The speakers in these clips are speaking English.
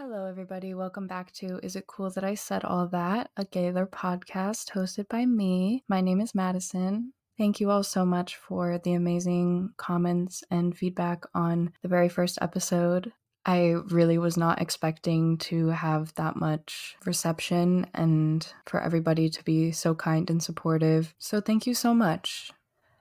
Hello, everybody. Welcome back to Is It Cool That I Said All That, a Gaylor podcast hosted by me. My name is Madison. Thank you all so much for the amazing comments and feedback on the very first episode. I really was not expecting to have that much reception and for everybody to be so kind and supportive. So, thank you so much.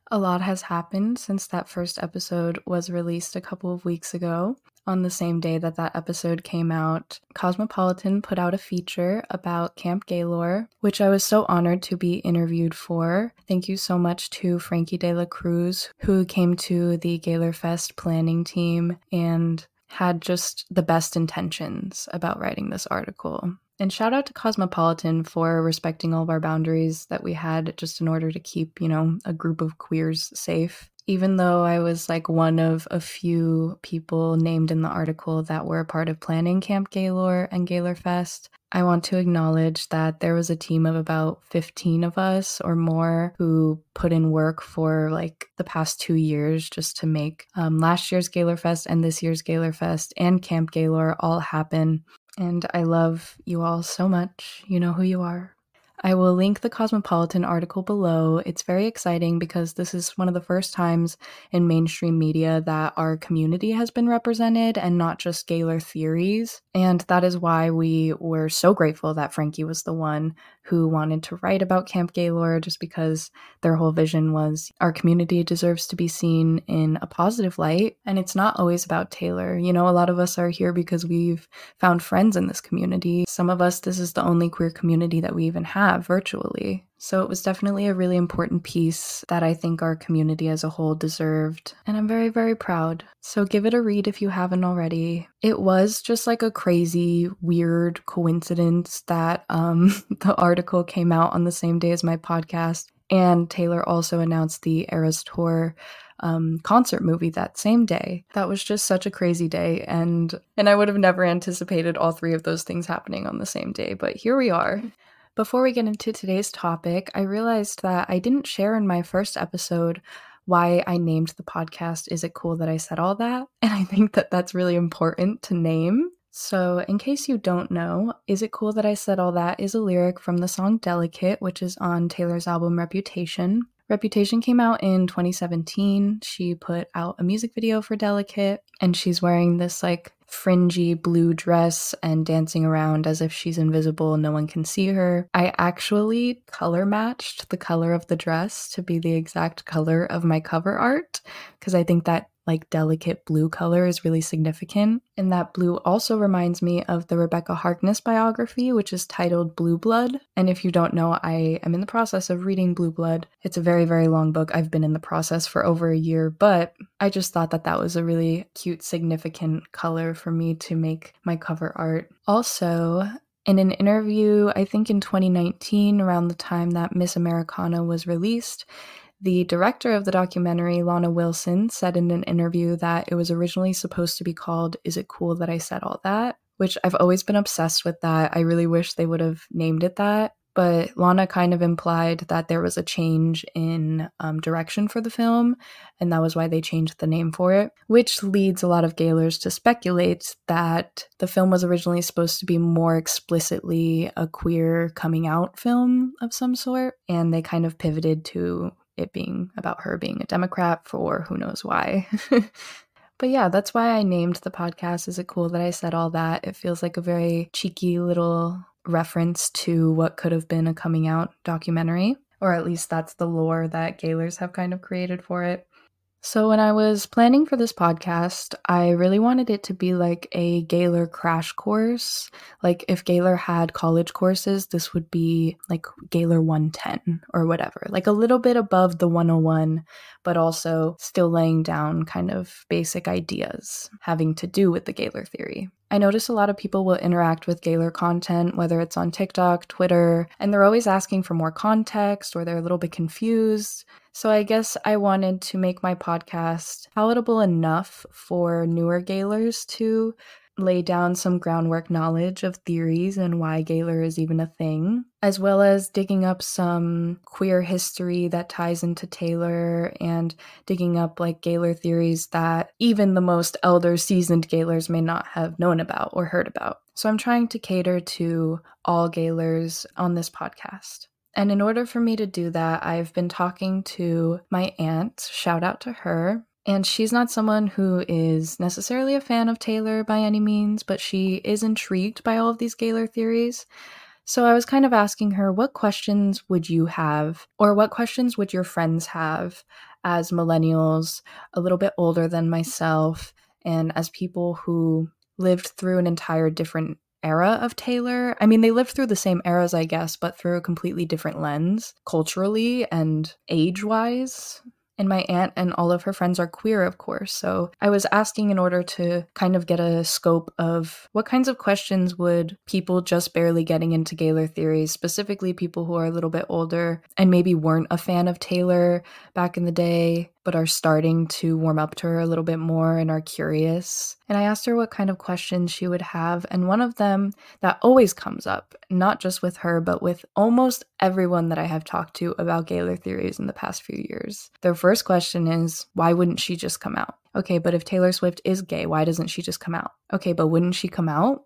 A lot has happened since that first episode was released a couple of weeks ago. On the same day that that episode came out, Cosmopolitan put out a feature about Camp Gaylore, which I was so honored to be interviewed for. Thank you so much to Frankie De La Cruz, who came to the Gaylor Fest planning team and had just the best intentions about writing this article. And shout out to Cosmopolitan for respecting all of our boundaries that we had just in order to keep, you know, a group of queers safe. Even though I was like one of a few people named in the article that were a part of planning Camp Gaylore and Gaylor Fest, I want to acknowledge that there was a team of about 15 of us or more who put in work for like the past two years just to make um, last year's Gaylor Fest and this year's Gaylor Fest and Camp Gaylore all happen and I love you all so much. You know who you are. I will link the Cosmopolitan article below. It's very exciting because this is one of the first times in mainstream media that our community has been represented and not just Gaylor theories. And that is why we were so grateful that Frankie was the one who wanted to write about Camp Gaylore, just because their whole vision was our community deserves to be seen in a positive light. And it's not always about Taylor. You know, a lot of us are here because we've found friends in this community. Some of us, this is the only queer community that we even have virtually. So it was definitely a really important piece that I think our community as a whole deserved. And I'm very, very proud. So give it a read if you haven't already. It was just like a crazy, weird coincidence that um, the article came out on the same day as my podcast. And Taylor also announced the Eras Tour um, concert movie that same day. That was just such a crazy day, and and I would have never anticipated all three of those things happening on the same day. But here we are. Before we get into today's topic, I realized that I didn't share in my first episode why I named the podcast Is It Cool That I Said All That? And I think that that's really important to name. So, in case you don't know, Is It Cool That I Said All That is a lyric from the song Delicate, which is on Taylor's album Reputation. Reputation came out in 2017. She put out a music video for Delicate, and she's wearing this like fringy blue dress and dancing around as if she's invisible no one can see her. I actually color matched the color of the dress to be the exact color of my cover art because I think that like delicate blue color is really significant. And that blue also reminds me of the Rebekah Harkness biography, which is titled Blue Blood. And if you don't know, I am in the process of reading Blue Blood. It's a very, very long book. I've been in the process for over a year, but I just thought that that was a really cute, significant color for me to make my cover art. Also, in an interview, I think in 2019, around the time that Miss Americana was released, the director of the documentary, Lana Wilson, said in an interview that it was originally supposed to be called Is It Cool That I Said All That? Which I've always been obsessed with that. I really wish they would have named it that. But Lana kind of implied that there was a change in um, direction for the film, and that was why they changed the name for it, which leads a lot of Gaylors to speculate that the film was originally supposed to be more explicitly a queer coming out film of some sort, and they kind of pivoted to it being about her being a Democrat for who knows why. but yeah, that's why I named the podcast. Is it cool that I said all that? It feels like a very cheeky little reference to what could have been a coming out documentary, or at least that's the lore that Gaylors have kind of created for it. So, when I was planning for this podcast, I really wanted it to be like a Gaylor crash course. Like, if Gaylor had college courses, this would be like Gaylor 110 or whatever, like a little bit above the 101, but also still laying down kind of basic ideas having to do with the Gaylor theory. I notice a lot of people will interact with Gaylor content, whether it's on TikTok, Twitter, and they're always asking for more context or they're a little bit confused. So I guess I wanted to make my podcast palatable enough for newer Gaylors to lay down some groundwork knowledge of theories and why Gaylor is even a thing, as well as digging up some queer history that ties into Taylor and digging up like Gaylor theories that even the most elder seasoned Gaylors may not have known about or heard about. So I'm trying to cater to all Gaylors on this podcast. And in order for me to do that, I've been talking to my aunt, shout out to her, and she's not someone who is necessarily a fan of Taylor by any means, but she is intrigued by all of these Gaylor theories. So I was kind of asking her, what questions would you have, or what questions would your friends have as millennials, a little bit older than myself, and as people who lived through an entire different era of Taylor? I mean, they lived through the same eras, I guess, but through a completely different lens, culturally and age wise. And my aunt and all of her friends are queer, of course. So I was asking in order to kind of get a scope of what kinds of questions would people just barely getting into Gaylor theories, specifically people who are a little bit older and maybe weren't a fan of Taylor back in the day, but are starting to warm up to her a little bit more and are curious. And I asked her what kind of questions she would have. And one of them that always comes up, not just with her, but with almost everyone that I have talked to about Gaylor theories in the past few years. Their first question is, why wouldn't she just come out? Okay, but if Taylor Swift is gay, why doesn't she just come out? Okay, but wouldn't she come out?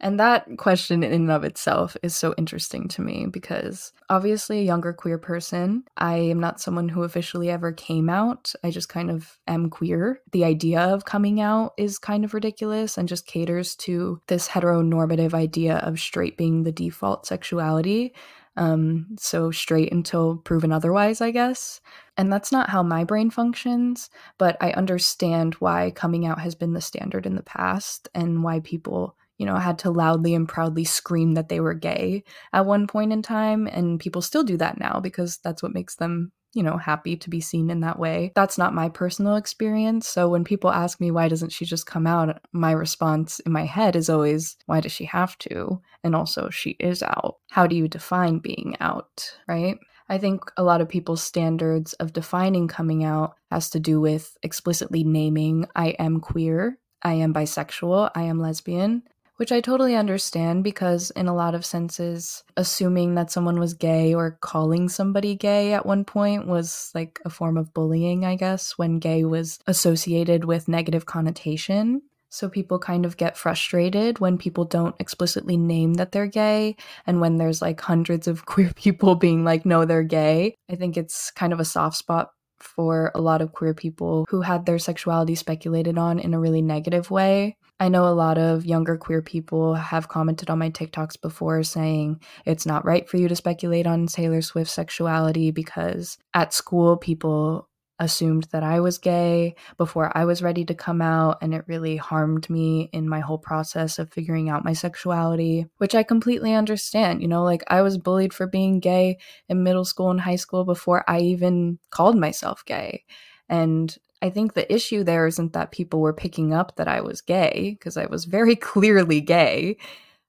And that question in and of itself is so interesting to me because obviously, a younger queer person, I am not someone who officially ever came out. I just kind of am queer. The idea of coming out is kind of ridiculous and just caters to this heteronormative idea of straight being the default sexuality. Um, so straight until proven otherwise, I guess. And that's not how my brain functions, but I understand why coming out has been the standard in the past and why people you know, had to loudly and proudly scream that they were gay at one point in time. And people still do that now because that's what makes them, you know, happy to be seen in that way. That's not my personal experience. So when people ask me, why doesn't she just come out? My response in my head is always, why does she have to? And also, she is out. How do you define being out, right? I think a lot of people's standards of defining coming out has to do with explicitly naming I am queer, I am bisexual, I am lesbian, which I totally understand because, in a lot of senses, assuming that someone was gay or calling somebody gay at one point was like a form of bullying, I guess, when gay was associated with negative connotation. So people kind of get frustrated when people don't explicitly name that they're gay and when there's like hundreds of queer people being like, no, they're gay. I think it's kind of a soft spot for a lot of queer people who had their sexuality speculated on in a really negative way. I know a lot of younger queer people have commented on my TikToks before saying it's not right for you to speculate on Taylor Swift's sexuality because at school people assumed that I was gay before I was ready to come out, and it really harmed me in my whole process of figuring out my sexuality, which I completely understand. You know, like I was bullied for being gay in middle school and high school before I even called myself gay. And I think the issue there isn't that people were picking up that I was gay, because I was very clearly gay.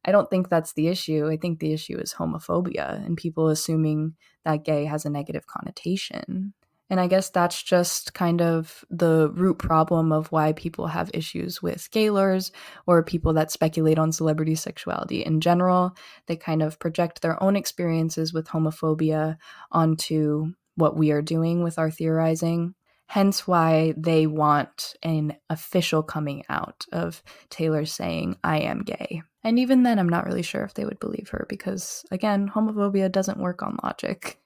I don't think that's the issue. I think the issue is homophobia and people assuming that gay has a negative connotation. And I guess that's just kind of the root problem of why people have issues with Gaylors or people that speculate on celebrity sexuality in general. They kind of project their own experiences with homophobia onto what we are doing with our theorizing. Hence why they want an official coming out of Taylor saying, I am gay. And even then, I'm not really sure if they would believe her because, again, homophobia doesn't work on logic.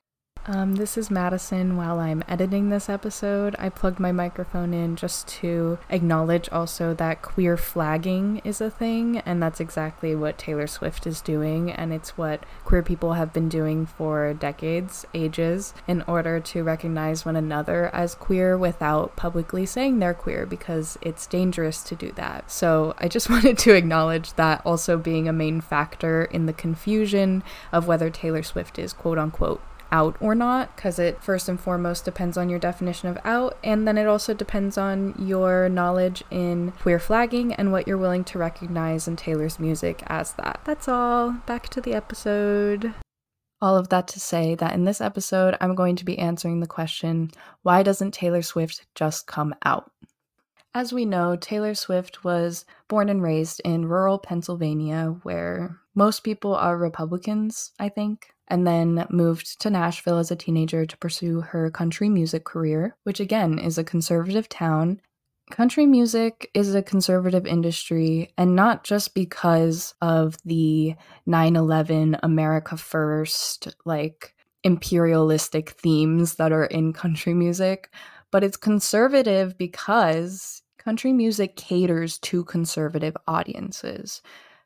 Um, this is Madison. While I'm editing this episode, I plugged my microphone in just to acknowledge also that queer flagging is a thing, and that's exactly what Taylor Swift is doing, and it's what queer people have been doing for decades, ages, in order to recognize one another as queer without publicly saying they're queer because it's dangerous to do that. So I just wanted to acknowledge that also being a main factor in the confusion of whether Taylor Swift is quote unquote out or not because it first and foremost depends on your definition of out and then it also depends on your knowledge in queer flagging and what you're willing to recognize in Taylor's music as that. That's all. Back to the episode. All of that to say that in this episode, I'm going to be answering the question why doesn't Taylor Swift just come out? As we know, Taylor Swift was born and raised in rural Pennsylvania, where most people are Republicans, I think, and then moved to Nashville as a teenager to pursue her country music career, which again is a conservative town. Country music is a conservative industry, and not just because of the 9 11 America First, like imperialistic themes that are in country music, but it's conservative because country music caters to conservative audiences.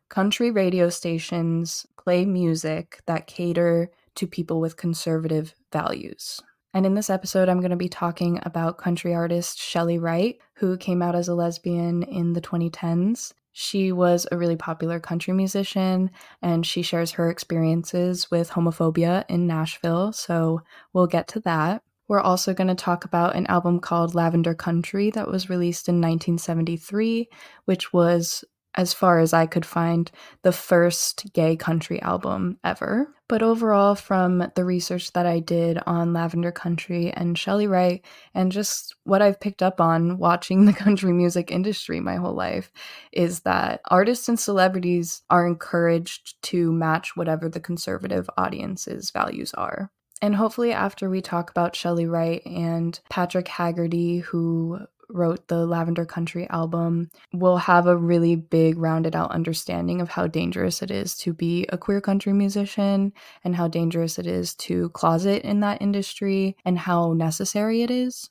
Country radio stations play music that cater to people with conservative values. And in this episode, I'm going to be talking about country artist Chely Wright, who came out as a lesbian in the 2010s. She was a really popular country musician and she shares her experiences with homophobia in Nashville. So we'll get to that. We're also going to talk about an album called Lavender Country that was released in 1973, which was, as far as I could find, the first gay country album ever. But overall, from the research that I did on Lavender Country and Chely Wright, and just what I've picked up on watching the country music industry my whole life, is that artists and celebrities are encouraged to match whatever the conservative audience's values are. And hopefully, after we talk about Chely Wright and Patrick Haggerty, who wrote the Lavender Country album, we'll have a really big, rounded out understanding of how dangerous it is to be a queer country musician and how dangerous it is to closet in that industry and how necessary it is.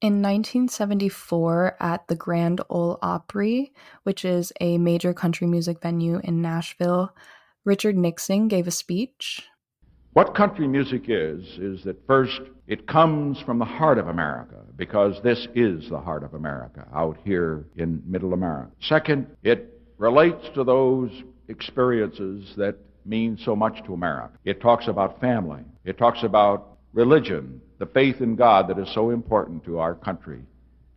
In 1974, at the Grand Ole Opry, which is a major country music venue in Nashville, Richard Nixon gave a speech what country music is, is that first, it comes from the heart of America, because this is the heart of America, out here in middle America. Second, it relates to those experiences that mean so much to America. It talks about family. It talks about religion, the faith in God that is so important to our country,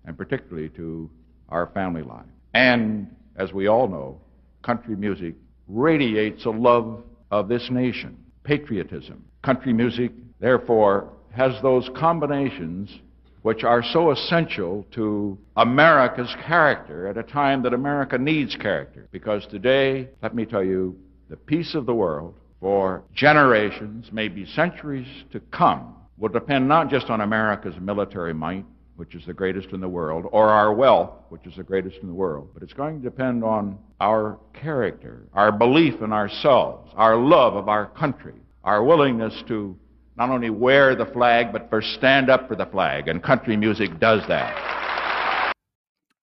and particularly to our family life. And, as we all know, country music radiates a love of this nation patriotism. Country music, therefore, has those combinations which are so essential to America's character at a time that America needs character. Because today, let me tell you, the peace of the world for generations, maybe centuries to come, will depend not just on America's military might, which is the greatest in the world, or our wealth, which is the greatest in the world. But it's going to depend on our character, our belief in ourselves, our love of our country, our willingness to not only wear the flag, but for stand up for the flag. And country music does that.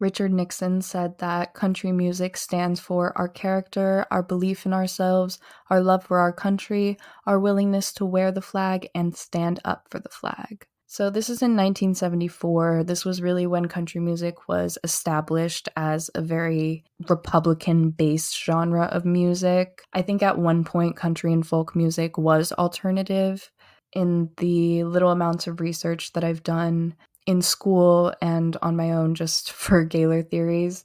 Richard Nixon said that country music stands for our character, our belief in ourselves, our love for our country, our willingness to wear the flag and stand up for the flag. So, this is in 1974. This was really when country music was established as a very Republican based genre of music. I think at one point, country and folk music was alternative. In the little amounts of research that I've done in school and on my own, just for Gaylor theories,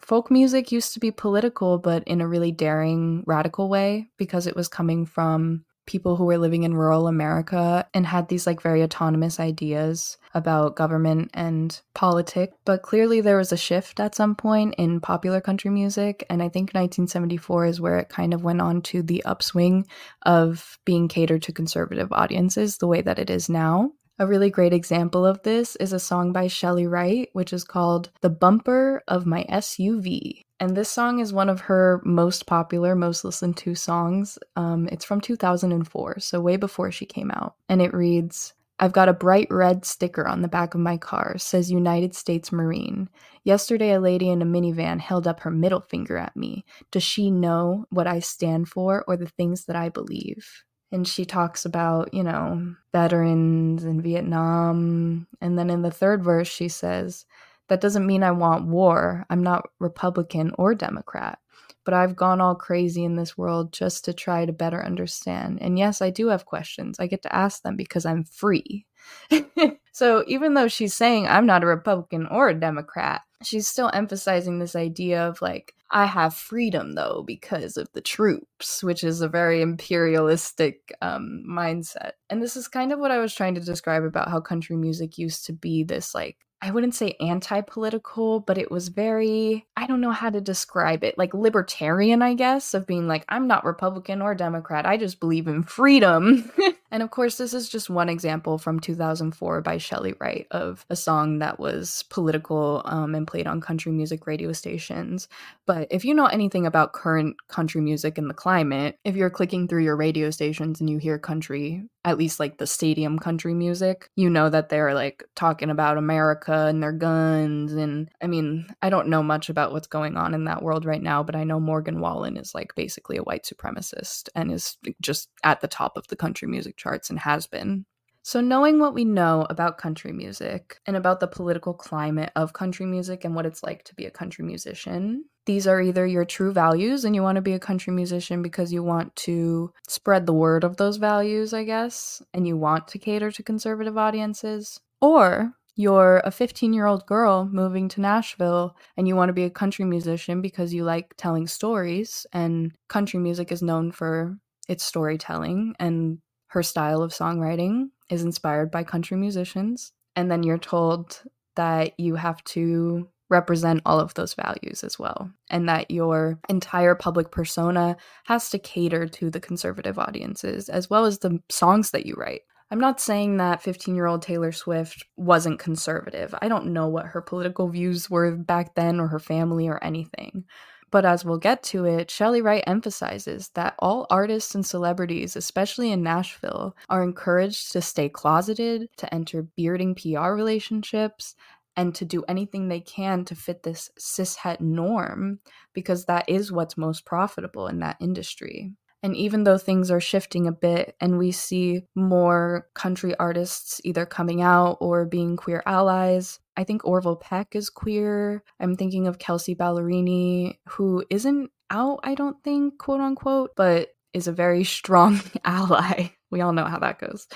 folk music used to be political, but in a really daring, radical way because it was coming from people who were living in rural America and had these like very autonomous ideas about government and politics. But clearly there was a shift at some point in popular country music. And I think 1974 is where it kind of went on to the upswing of being catered to conservative audiences the way that it is now. A really great example of this is a song by Chely Wright, which is called The Bumper of My SUV. And this song is one of her most popular, most listened to songs. Um, it's from 2004, so way before she came out. And it reads I've got a bright red sticker on the back of my car, says United States Marine. Yesterday, a lady in a minivan held up her middle finger at me. Does she know what I stand for or the things that I believe? and she talks about, you know, veterans in Vietnam. And then in the third verse, she says, That doesn't mean I want war. I'm not Republican or Democrat, but I've gone all crazy in this world just to try to better understand. And yes, I do have questions. I get to ask them because I'm free. so even though she's saying I'm not a Republican or a Democrat, she's still emphasizing this idea of like, I have freedom though because of the troops, which is a very imperialistic um, mindset. And this is kind of what I was trying to describe about how country music used to be this like I wouldn't say anti political, but it was very, I don't know how to describe it, like libertarian, I guess, of being like, I'm not Republican or Democrat. I just believe in freedom. and of course, this is just one example from 2004 by Chely Wright of a song that was political um, and played on country music radio stations. But if you know anything about current country music and the climate, if you're clicking through your radio stations and you hear country, at least like the stadium country music, you know that they're like talking about America and their guns. And I mean, I don't know much about what's going on in that world right now, but I know Morgan Wallen is like basically a white supremacist and is just at the top of the country music charts and has been. So, knowing what we know about country music and about the political climate of country music and what it's like to be a country musician, these are either your true values and you want to be a country musician because you want to spread the word of those values, I guess, and you want to cater to conservative audiences, or you're a 15 year old girl moving to Nashville and you want to be a country musician because you like telling stories, and country music is known for its storytelling, and her style of songwriting is inspired by country musicians. And then you're told that you have to represent all of those values as well, and that your entire public persona has to cater to the conservative audiences as well as the songs that you write. I'm not saying that 15 year old Taylor Swift wasn't conservative. I don't know what her political views were back then or her family or anything. But as we'll get to it, Chely Wright emphasizes that all artists and celebrities, especially in Nashville, are encouraged to stay closeted, to enter bearding PR relationships, and to do anything they can to fit this cishet norm because that is what's most profitable in that industry. And even though things are shifting a bit and we see more country artists either coming out or being queer allies, I think Orville Peck is queer. I'm thinking of Kelsea Ballerini, who isn't out, I don't think, quote unquote, but is a very strong ally. We all know how that goes.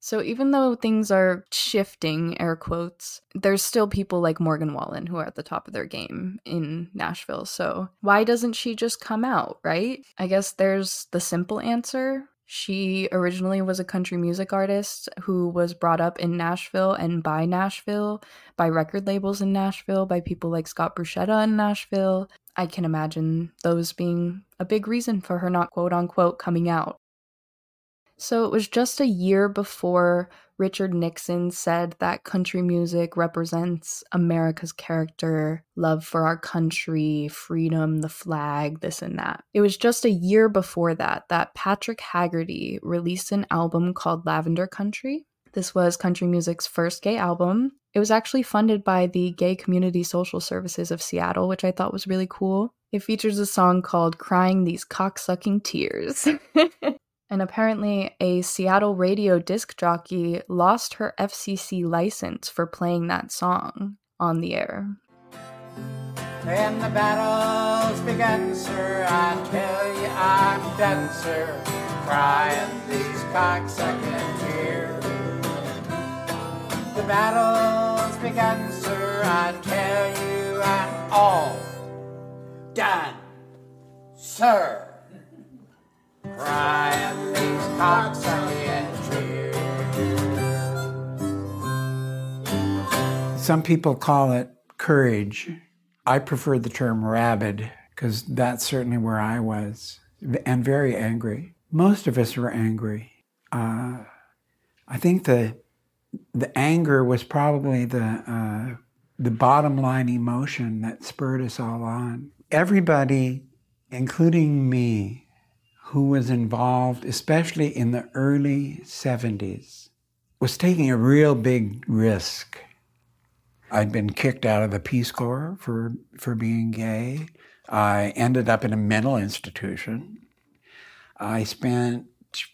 So even though things are shifting, air quotes, there's still people like Morgan Wallen who are at the top of their game in Nashville. So why doesn't she just come out, right? I guess there's the simple answer. She originally was a country music artist who was brought up in Nashville and by Nashville, by record labels in Nashville, by people like Scott Borchetta in Nashville. I can imagine those being a big reason for her not quote unquote coming out. So it was just a year before Richard Nixon said that country music represents America's character, love for our country, freedom, the flag, this and that. It was just a year before that that Patrick Haggerty released an album called Lavender Country. This was country music's first gay album. It was actually funded by the Gay Community Social Services of Seattle, which I thought was really cool. It features a song called Crying These Cocksucking Tears. And apparently, a Seattle radio disc jockey lost her FCC license for playing that song on the air. When the battles begun, sir, I tell you I'm done, sir, crying these cocksucking tears. The battles begun, sir, I tell you I'm all done, sir. Some people call it courage. I prefer the term rabid because that's certainly where I was, and very angry. Most of us were angry. Uh, I think the the anger was probably the uh, the bottom line emotion that spurred us all on. Everybody, including me, who was involved, especially in the early 70s, was taking a real big risk. I'd been kicked out of the Peace Corps for, for being gay. I ended up in a mental institution. I spent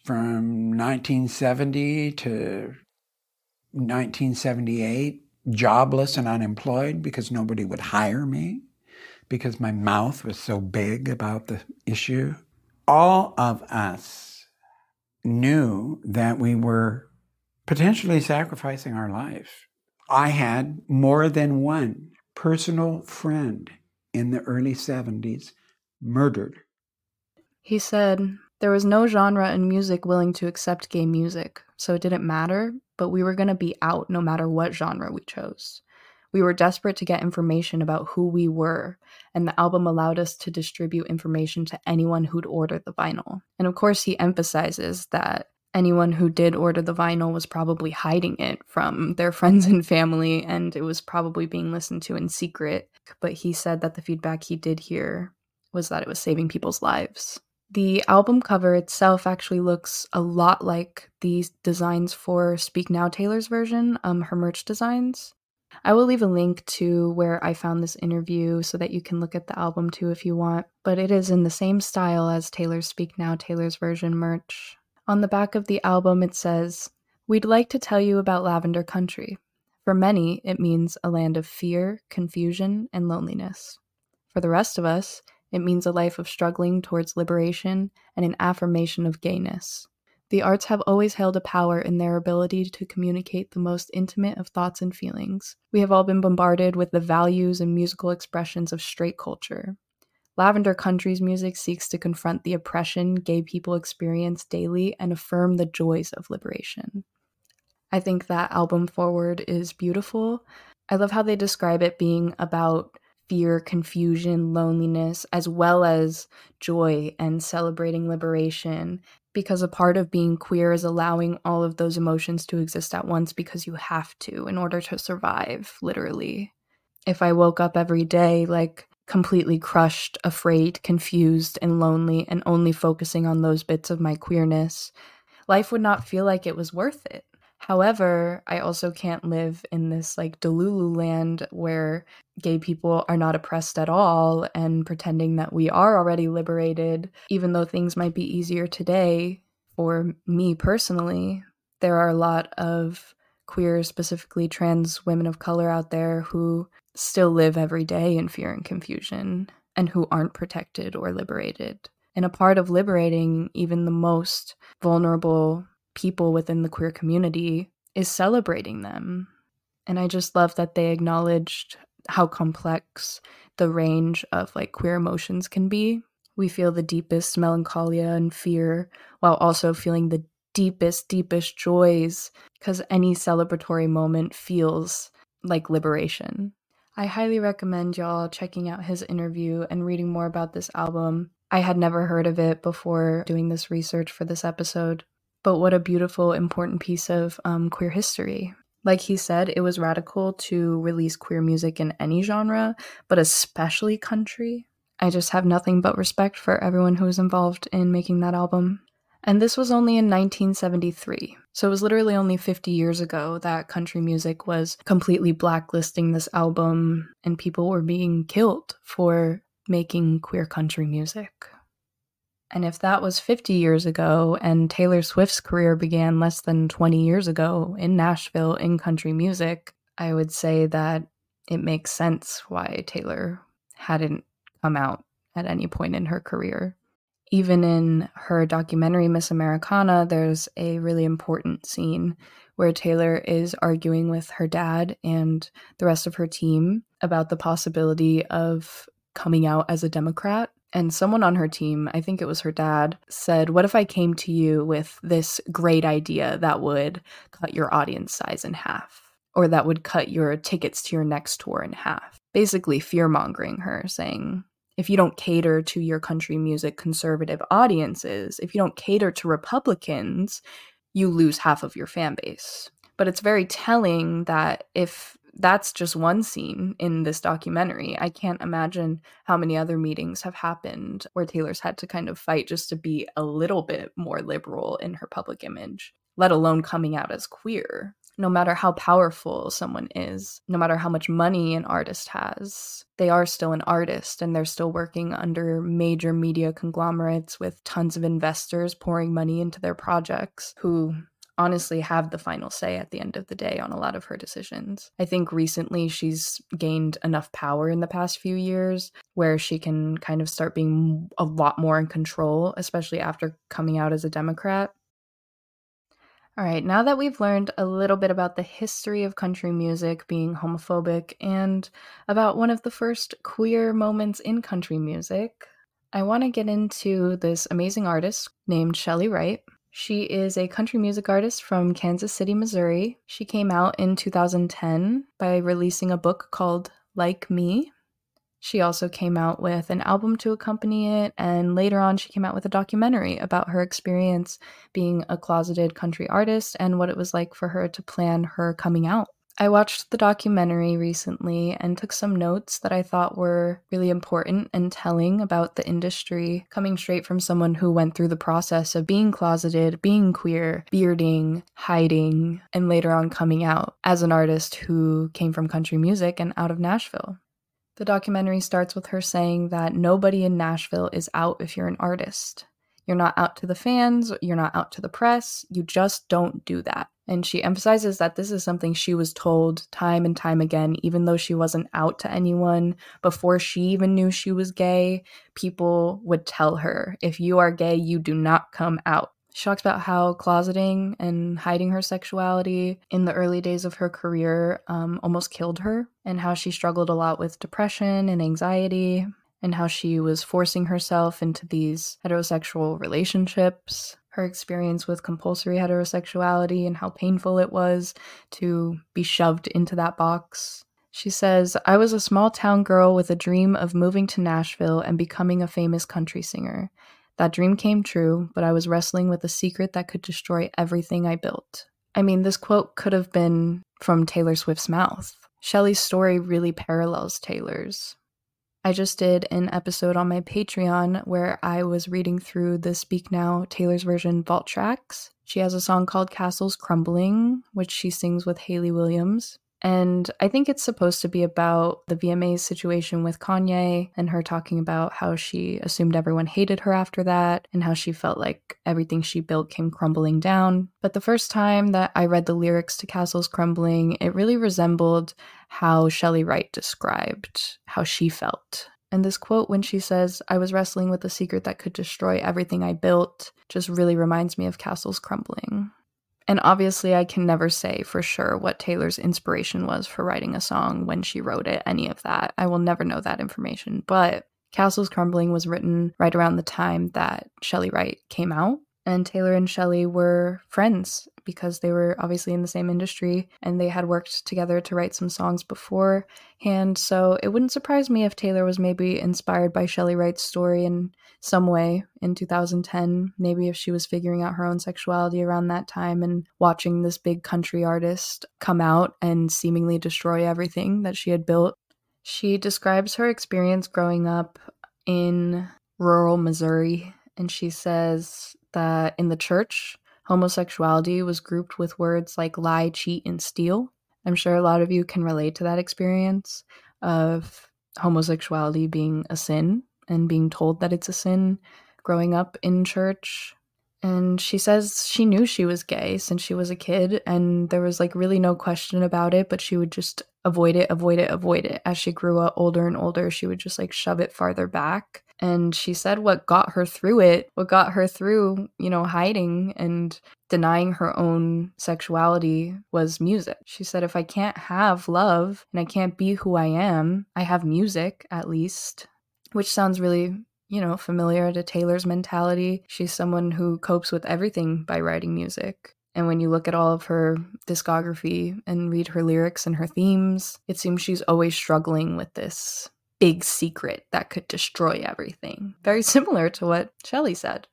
from 1970 to 1978 jobless and unemployed because nobody would hire me because my mouth was so big about the issue all of us knew that we were potentially sacrificing our life. I had more than one personal friend in the early 70s murdered. He said, There was no genre in music willing to accept gay music, so it didn't matter, but we were going to be out no matter what genre we chose. We were desperate to get information about who we were, and the album allowed us to distribute information to anyone who'd order the vinyl. And of course, he emphasizes that anyone who did order the vinyl was probably hiding it from their friends and family, and it was probably being listened to in secret. But he said that the feedback he did hear was that it was saving people's lives. The album cover itself actually looks a lot like the designs for Speak Now Taylor's version, um, her merch designs. I will leave a link to where I found this interview so that you can look at the album too if you want, but it is in the same style as Taylor's Speak Now Taylor's version merch. On the back of the album, it says, We'd like to tell you about Lavender Country. For many, it means a land of fear, confusion, and loneliness. For the rest of us, it means a life of struggling towards liberation and an affirmation of gayness. The arts have always held a power in their ability to communicate the most intimate of thoughts and feelings. We have all been bombarded with the values and musical expressions of straight culture. Lavender Country's music seeks to confront the oppression gay people experience daily and affirm the joys of liberation. I think that album forward is beautiful. I love how they describe it being about fear, confusion, loneliness, as well as joy and celebrating liberation. Because a part of being queer is allowing all of those emotions to exist at once because you have to in order to survive, literally. If I woke up every day like completely crushed, afraid, confused, and lonely, and only focusing on those bits of my queerness, life would not feel like it was worth it. However, I also can't live in this like Delulu land where gay people are not oppressed at all and pretending that we are already liberated, even though things might be easier today. For me personally, there are a lot of queer, specifically trans women of color out there who still live every day in fear and confusion and who aren't protected or liberated. And a part of liberating even the most vulnerable people within the queer community is celebrating them. And I just love that they acknowledged how complex the range of like queer emotions can be. We feel the deepest melancholia and fear while also feeling the deepest, deepest joys because any celebratory moment feels like liberation. I highly recommend y'all checking out his interview and reading more about this album. I had never heard of it before doing this research for this episode, but what a beautiful, important piece of um, queer history. Like he said, it was radical to release queer music in any genre, but especially country. I just have nothing but respect for everyone who was involved in making that album. And this was only in 1973. So it was literally only 50 years ago that country music was completely blacklisting this album and people were being killed for making queer country music. And if that was 50 years ago and Taylor Swift's career began less than 20 years ago in Nashville in country music, I would say that it makes sense why Taylor hadn't come out at any point in her career. Even in her documentary Miss Americana, there's a really important scene where Taylor is arguing with her dad and the rest of her team about the possibility of coming out as a Democrat and someone on her team, I think it was her dad, said, What if I came to you with this great idea that would cut your audience size in half? Or that would cut your tickets to your next tour in half? Basically, fear mongering her, saying, if you don't cater to your country music conservative audiences, if you don't cater to Republicans, you lose half of your fan base. But it's very telling that if that's just one scene in this documentary. I can't imagine how many other meetings have happened where Taylor's had to kind of fight just to be a little bit more liberal in her public image, let alone coming out as queer. No matter how powerful someone is, no matter how much money an artist has, they are still an artist and they're still working under major media conglomerates with tons of investors pouring money into their projects who honestly have the final say at the end of the day on a lot of her decisions. I think recently she's gained enough power in the past few years where she can kind of start being a lot more in control, especially after coming out as a Democrat. All right, now that we've learned a little bit about the history of country music being homophobic and about one of the first queer moments in country music, I want to get into this amazing artist named Chely Wright. She is a country music artist from Kansas City, Missouri. She came out in 2010 by releasing a book called Like Me. She also came out with an album to accompany it, and later on, she came out with a documentary about her experience being a closeted country artist and what it was like for her to plan her coming out. I watched the documentary recently and took some notes that I thought were really important and telling about the industry, coming straight from someone who went through the process of being closeted, being queer, bearding, hiding, and later on coming out as an artist who came from country music and out of Nashville. The documentary starts with her saying that nobody in Nashville is out if you're an artist. You're not out to the fans, you're not out to the press, you just don't do that. And she emphasizes that this is something she was told time and time again, even though she wasn't out to anyone. Before she even knew she was gay, people would tell her, if you are gay, you do not come out. She talks about how closeting and hiding her sexuality in the early days of her career um, almost killed her, and how she struggled a lot with depression and anxiety, and how she was forcing herself into these heterosexual relationships her experience with compulsory heterosexuality and how painful it was to be shoved into that box. She says, I was a small town girl with a dream of moving to Nashville and becoming a famous country singer. That dream came true, but I was wrestling with a secret that could destroy everything I built. I mean, this quote could have been from Taylor Swift's mouth. Chely's story really parallels Taylor's. I just did an episode on my Patreon where I was reading through the Speak Now Taylor's version vault tracks. She has a song called Castles Crumbling, which she sings with Hayley Williams. And I think it's supposed to be about the VMA's situation with Kanye and her talking about how she assumed everyone hated her after that and how she felt like everything she built came crumbling down. But the first time that I read the lyrics to Castles Crumbling, it really resembled how Chely Wright described how she felt. And this quote, when she says, I was wrestling with a secret that could destroy everything I built, just really reminds me of Castles Crumbling. And obviously, I can never say for sure what Taylor's inspiration was for writing a song when she wrote it, any of that. I will never know that information. But Castles Crumbling was written right around the time that Chely Wright came out. And Taylor and Chely were friends because they were obviously in the same industry and they had worked together to write some songs beforehand. So it wouldn't surprise me if Taylor was maybe inspired by Chely Wright's story in some way in 2010. Maybe if she was figuring out her own sexuality around that time and watching this big country artist come out and seemingly destroy everything that she had built. She describes her experience growing up in rural Missouri and she says that in the church, homosexuality was grouped with words like lie, cheat, and steal. I'm sure a lot of you can relate to that experience of homosexuality being a sin and being told that it's a sin growing up in church. And she says she knew she was gay since she was a kid, and there was like really no question about it, but she would just avoid it, avoid it, avoid it. As she grew up older and older, she would just like shove it farther back. And she said what got her through it, what got her through, you know, hiding and denying her own sexuality was music. She said, if I can't have love and I can't be who I am, I have music at least, which sounds really, you know, familiar to Taylor's mentality. She's someone who copes with everything by writing music. And when you look at all of her discography and read her lyrics and her themes, it seems she's always struggling with this big secret that could destroy everything. Very similar to what Chely said.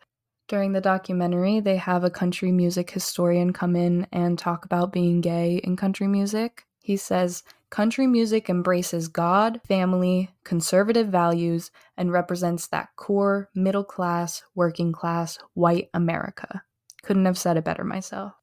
During the documentary, they have a country music historian come in and talk about being gay in country music. He says, Country music embraces God, family, conservative values, and represents that core, middle class, working class, white America. Couldn't have said it better myself.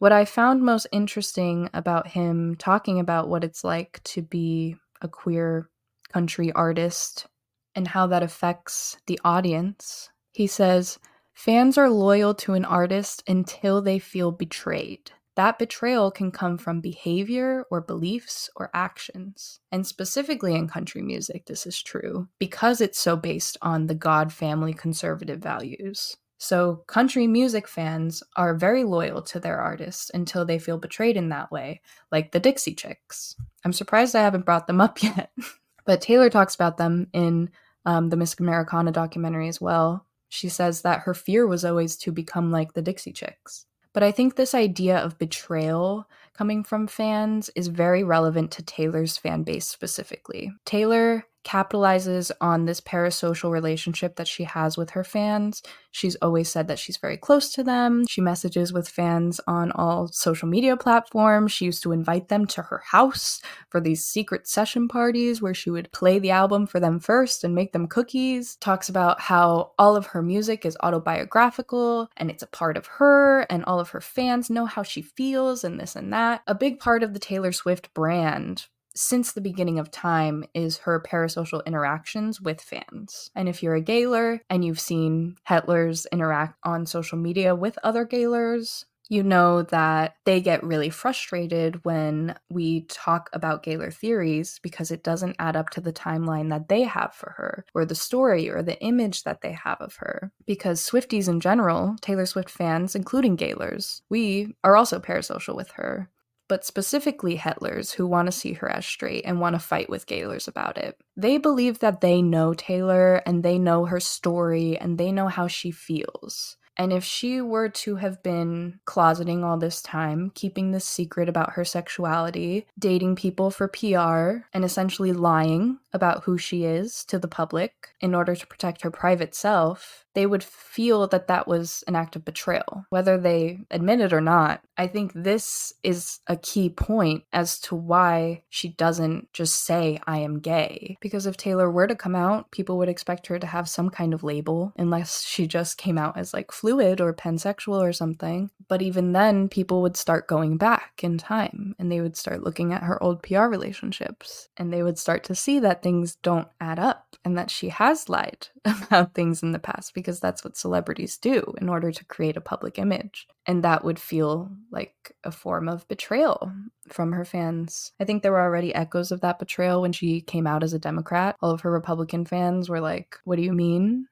What I found most interesting about him talking about what it's like to be a queer country artist and how that affects the audience. He says, Fans are loyal to an artist until they feel betrayed. That betrayal can come from behavior or beliefs or actions. And specifically in country music, this is true because it's so based on the God family conservative values. So, country music fans are very loyal to their artists until they feel betrayed in that way, like the Dixie Chicks. I'm surprised I haven't brought them up yet. But Taylor talks about them in um, the Miss Americana documentary as well. She says that her fear was always to become like the Dixie Chicks. But I think this idea of betrayal coming from fans is very relevant to Taylor's fan base specifically. Taylor capitalizes on this parasocial relationship that she has with her fans. She's always said that she's very close to them. She messages with fans on all social media platforms. She used to invite them to her house for these secret session parties where she would play the album for them first and make them cookies. Talks about how all of her music is autobiographical and it's a part of her, and all of her fans know how she feels and this and that. A big part of the Taylor Swift brand since the beginning of time is her parasocial interactions with fans. And if you're a Gaylor and you've seen Hetlers interact on social media with other Gaylors, you know that they get really frustrated when we talk about Gaylor theories because it doesn't add up to the timeline that they have for her, or the story or the image that they have of her. Because Swifties in general, Taylor Swift fans, including Gaylors, we are also parasocial with her but specifically Hetlers who want to see her as straight and want to fight with Gaylors about it. They believe that they know Taylor and they know her story and they know how she feels. And if she were to have been closeting all this time, keeping this secret about her sexuality, dating people for PR, and essentially lying about who she is to the public in order to protect her private self, they would feel that that was an act of betrayal, whether they admit it or not. I think this is a key point as to why she doesn't just say, I am gay. Because if Taylor were to come out, people would expect her to have some kind of label, unless she just came out as like fluid or pansexual or something. But even then, people would start going back in time and they would start looking at her old PR relationships and they would start to see that things don't add up and that she has lied about things in the past because that's what celebrities do in order to create a public image. And that would feel like a form of betrayal from her fans. I think there were already echoes of that betrayal when she came out as a Democrat. All of her Republican fans were like, What do you mean?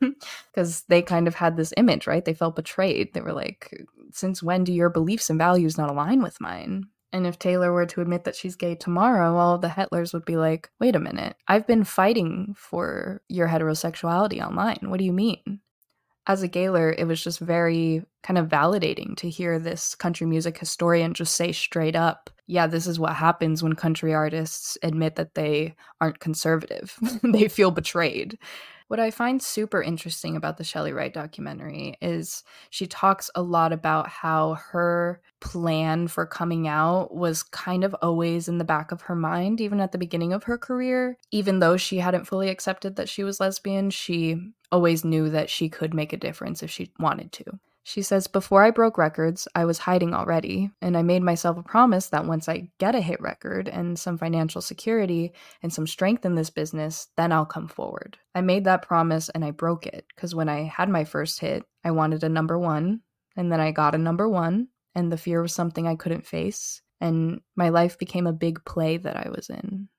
Because they kind of had this image, right? They felt betrayed. They were like, Since when do your beliefs and values not align with mine? And if Taylor were to admit that she's gay tomorrow, all the Hetlers would be like, wait a minute, I've been fighting for your heterosexuality online. What do you mean? As a Gaylor, it was just very kind of validating to hear this country music historian just say straight up, yeah, this is what happens when country artists admit that they aren't conservative. they feel betrayed. What I find super interesting about the Chely Wright documentary is she talks a lot about how her plan for coming out was kind of always in the back of her mind, even at the beginning of her career. Even though she hadn't fully accepted that she was lesbian, she always knew that she could make a difference if she wanted to. She says, Before I broke records, I was hiding already, and I made myself a promise that once I get a hit record and some financial security and some strength in this business, then I'll come forward. I made that promise and I broke it because when I had my first hit, I wanted a number one, and then I got a number one, and the fear was something I couldn't face, and my life became a big play that I was in.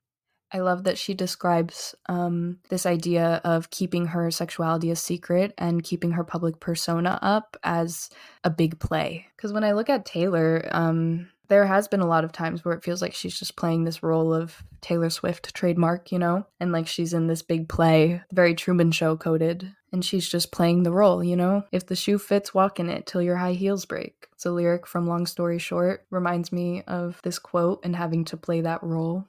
I love that she describes um, this idea of keeping her sexuality a secret and keeping her public persona up as a big play. Because when I look at Taylor, um, there has been a lot of times where it feels like she's just playing this role of Taylor Swift trademark, you know, and like she's in this big play, very Truman Show coded, and she's just playing the role, you know. If the shoe fits, walk in it till your high heels break. It's a lyric from Long Story Short, reminds me of this quote and having to play that role.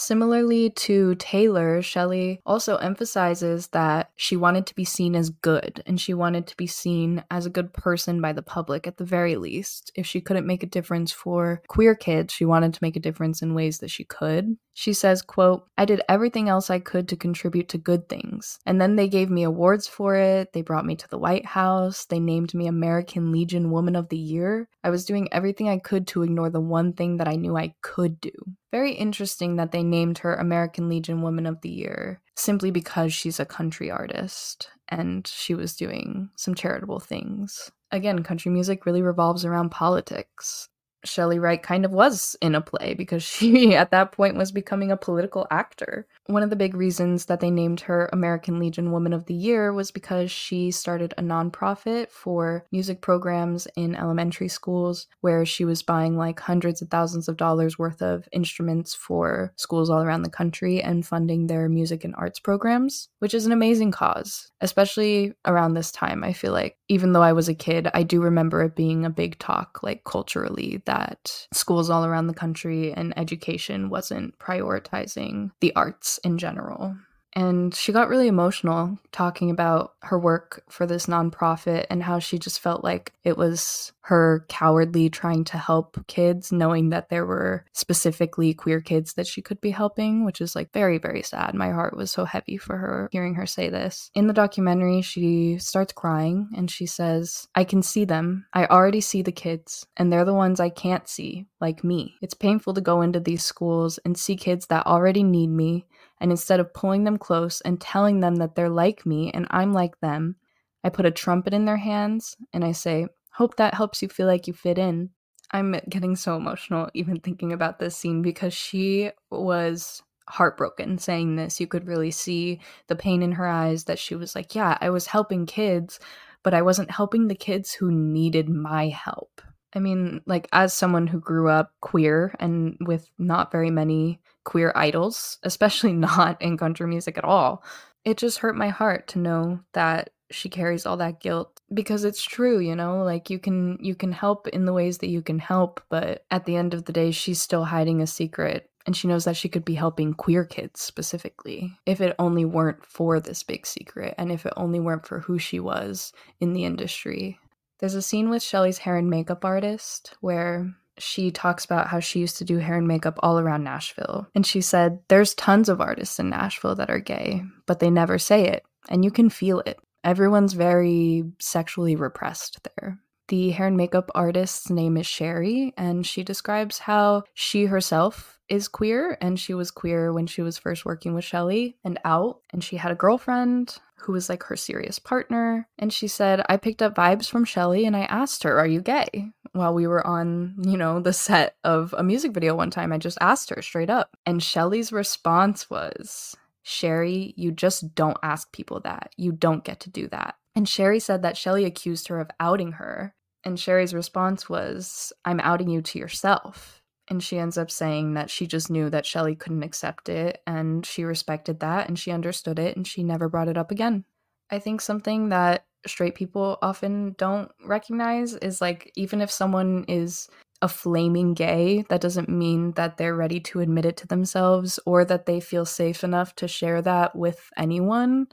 Similarly to Taylor, Chely also emphasizes that she wanted to be seen as good and she wanted to be seen as a good person by the public at the very least. If she couldn't make a difference for queer kids, she wanted to make a difference in ways that she could. She says, quote, I did everything else I could to contribute to good things. And then they gave me awards for it. They brought me to the White House. They named me American Legion Woman of the Year. I was doing everything I could to ignore the one thing that I knew I could do. Very interesting that they named her American Legion Woman of the Year simply because she's a country artist and she was doing some charitable things. Again, country music really revolves around politics. Chely Wright kind of was in a play because she, at that point, was becoming a political actor. One of the big reasons that they named her American Legion Woman of the Year was because she started a nonprofit for music programs in elementary schools where she was buying like hundreds of thousands of dollars worth of instruments for schools all around the country and funding their music and arts programs, which is an amazing cause, especially around this time. I feel like even though I was a kid, I do remember it being a big talk, like culturally, that schools all around the country and education wasn't prioritizing the arts in general. And she got really emotional talking about her work for this nonprofit and how she just felt like it was her cowardly trying to help kids, knowing that there were specifically queer kids that she could be helping, which is like very, very sad. My heart was so heavy for her hearing her say this. In the documentary, she starts crying and she says, I can see them. I already see the kids, and they're the ones I can't see, like me. It's painful to go into these schools and see kids that already need me and instead of pulling them close and telling them that they're like me and I'm like them, I put a trumpet in their hands and I say, Hope that helps you feel like you fit in. I'm getting so emotional even thinking about this scene because she was heartbroken saying this. You could really see the pain in her eyes that she was like, Yeah, I was helping kids, but I wasn't helping the kids who needed my help. I mean, like, as someone who grew up queer and with not very many queer idols, especially not in country music at all, it just hurt my heart to know that she carries all that guilt because it's true you know? Like you can you can help in the ways that you can help but at the end of the day she's still hiding a secret and she knows that she could be helping queer kids specifically if it only weren't for this big secret and if it only weren't for who she was in the industry there's a scene with Chely's hair and makeup artist where she talks about how she used to do hair and makeup all around Nashville. And she said, There's tons of artists in Nashville that are gay, but they never say it. And you can feel it. Everyone's very sexually repressed there. The hair and makeup artist's name is Sherry, and she describes how she herself is queer and she was queer when she was first working with Chely and out and she had a girlfriend who was like her serious partner and she said I picked up vibes from Chely and I asked her are you gay while we were on you know the set of a music video one time I just asked her straight up. And Chely's response was Sherry you just don't ask people that. You don't get to do that and Sherry said that Chely accused her of outing her and Sherry's response was I'm outing you to yourself and she ends up saying that she just knew that Chely couldn't accept it and she respected that and she understood it and she never brought it up again. I think something that straight people often don't recognize is like even if someone is a flaming gay, that doesn't mean that they're ready to admit it to themselves or that they feel safe enough to share that with anyone.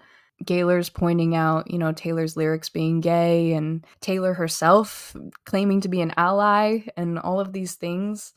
Gaylor's pointing out, you know, Taylor's lyrics being gay and Taylor herself claiming to be an ally and all of these things.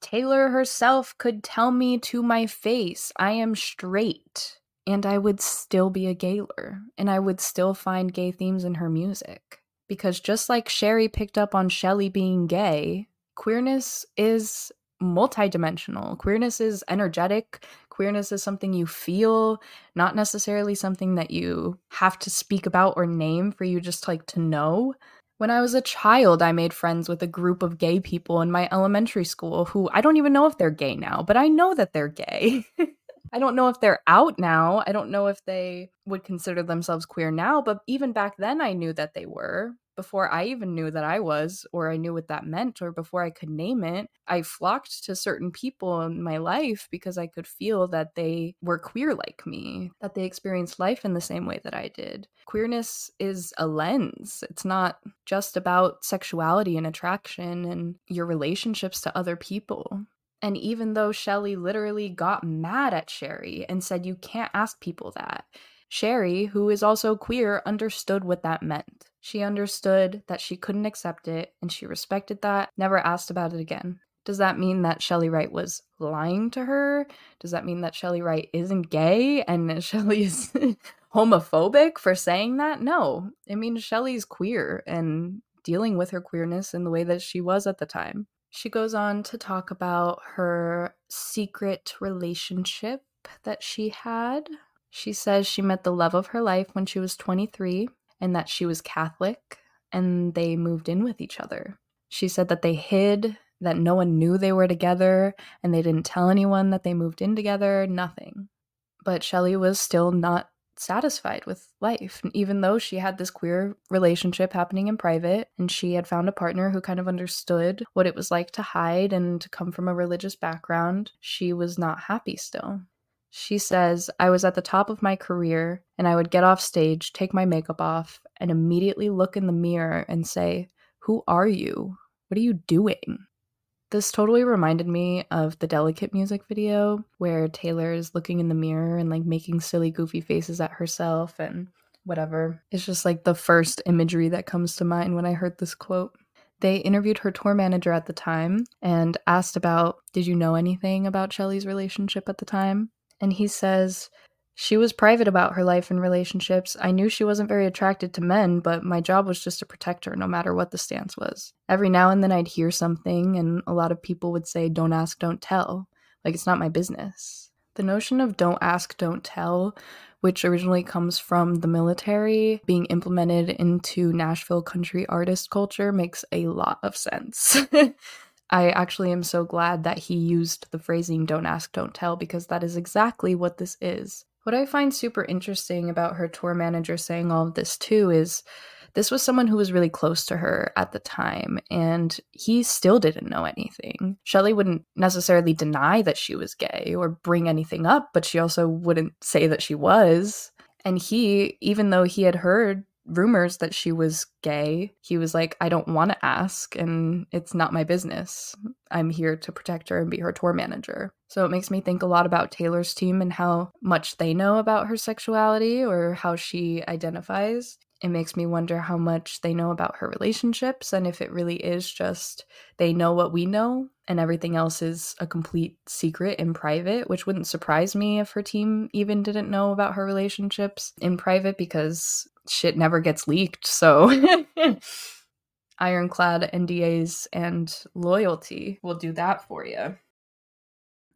Taylor herself could tell me to my face, I am straight, and I would still be a Gaylor, and I would still find gay themes in her music. Because just like Sherry picked up on Chely being gay, queerness is multidimensional. Queerness is energetic. Queerness is something you feel, not necessarily something that you have to speak about or name for you just like to know. When I was a child, I made friends with a group of gay people in my elementary school who I don't even know if they're gay now, but I know that they're gay. I don't know if they're out now. I don't know if they would consider themselves queer now, but even back then I knew that they were before I even knew that I was, or I knew what that meant, or before I could name it, I flocked to certain people in my life because I could feel that they were queer like me, that they experienced life in the same way that I did. Queerness is a lens, it's not just about sexuality and attraction and your relationships to other people. And even though Chely literally got mad at Sherry and said, You can't ask people that, Sherry, who is also queer, understood what that meant. She understood that she couldn't accept it and she respected that, never asked about it again. Does that mean that Chely Wright was lying to her? Does that mean that Chely Wright isn't gay and Chely is homophobic for saying that? No. It means Chely's queer and dealing with her queerness in the way that she was at the time. She goes on to talk about her secret relationship that she had. She says she met the love of her life when she was 23 and that she was Catholic and they moved in with each other. She said that they hid that no one knew they were together and they didn't tell anyone that they moved in together, nothing. But Chely was still not satisfied with life. even though she had this queer relationship happening in private and she had found a partner who kind of understood what it was like to hide and to come from a religious background, she was not happy still. She says, I was at the top of my career and I would get off stage, take my makeup off, and immediately look in the mirror and say, Who are you? What are you doing? This totally reminded me of the Delicate music video where Taylor is looking in the mirror and like making silly, goofy faces at herself and whatever. It's just like the first imagery that comes to mind when I heard this quote. They interviewed her tour manager at the time and asked about, Did you know anything about Chely's relationship at the time? And he says, she was private about her life and relationships. I knew she wasn't very attracted to men, but my job was just to protect her no matter what the stance was. Every now and then I'd hear something, and a lot of people would say, Don't ask, don't tell. Like, it's not my business. The notion of don't ask, don't tell, which originally comes from the military, being implemented into Nashville country artist culture, makes a lot of sense. I actually am so glad that he used the phrasing don't ask, don't tell, because that is exactly what this is. What I find super interesting about her tour manager saying all of this too is this was someone who was really close to her at the time, and he still didn't know anything. Chely wouldn't necessarily deny that she was gay or bring anything up, but she also wouldn't say that she was. And he, even though he had heard rumors that she was gay, he was like, I don't want to ask, and it's not my business. I'm here to protect her and be her tour manager. So it makes me think a lot about Taylor's team and how much they know about her sexuality or how she identifies. It makes me wonder how much they know about her relationships and if it really is just they know what we know and everything else is a complete secret in private, which wouldn't surprise me if her team even didn't know about her relationships in private because shit never gets leaked. So ironclad NDAs and loyalty will do that for you.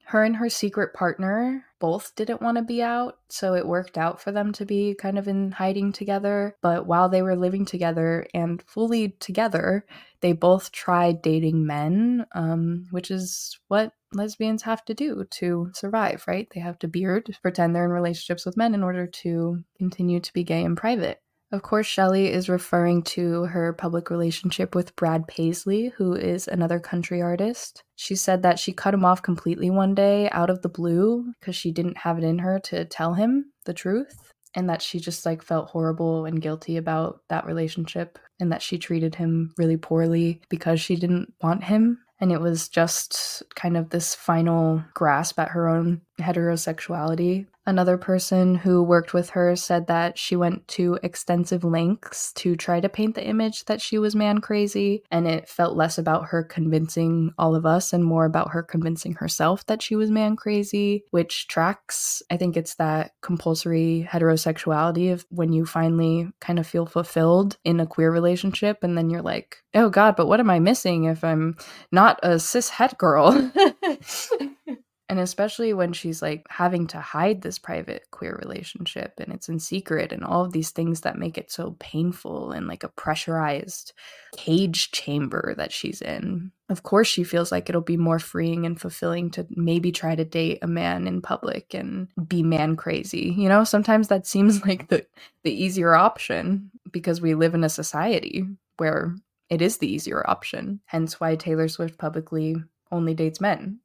Her and her secret partner both didn't want to be out, so it worked out for them to be kind of in hiding together. But while they were living together and fully together, they both tried dating men, um, which is what lesbians have to do to survive, right? They have to beard, pretend they're in relationships with men in order to continue to be gay in private. Of course, Chely is referring to her public relationship with Brad Paisley, who is another country artist. She said that she cut him off completely one day out of the blue because she didn't have it in her to tell him the truth and that she just like felt horrible and guilty about that relationship and that she treated him really poorly because she didn't want him and it was just kind of this final grasp at her own heterosexuality Another person who worked with her said that she went to extensive lengths to try to paint the image that she was man crazy, and it felt less about her convincing all of us and more about her convincing herself that she was man crazy, which tracks. I think it's that compulsory heterosexuality of when you finally kind of feel fulfilled in a queer relationship, and then you're like, oh God, but what am I missing if I'm not a cis het girl? And especially when she's like having to hide this private queer relationship and it's in secret and all of these things that make it so painful and like a pressurized cage chamber that she's in. Of course, she feels like it'll be more freeing and fulfilling to maybe try to date a man in public and be man crazy. You know, sometimes that seems like the, the easier option because we live in a society where it is the easier option. Hence why Taylor Swift publicly only dates men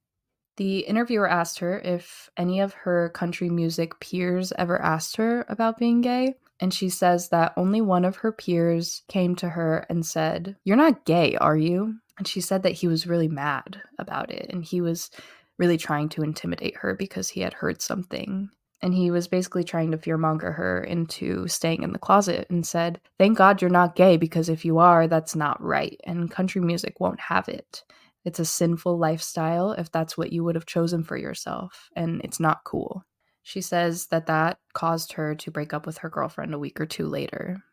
the interviewer asked her if any of her country music peers ever asked her about being gay. And she says that only one of her peers came to her and said, You're not gay, are you? And she said that he was really mad about it. And he was really trying to intimidate her because he had heard something. And he was basically trying to fearmonger her into staying in the closet and said, Thank God you're not gay because if you are, that's not right. And country music won't have it. It's a sinful lifestyle if that's what you would have chosen for yourself, and it's not cool. She says that that caused her to break up with her girlfriend a week or two later.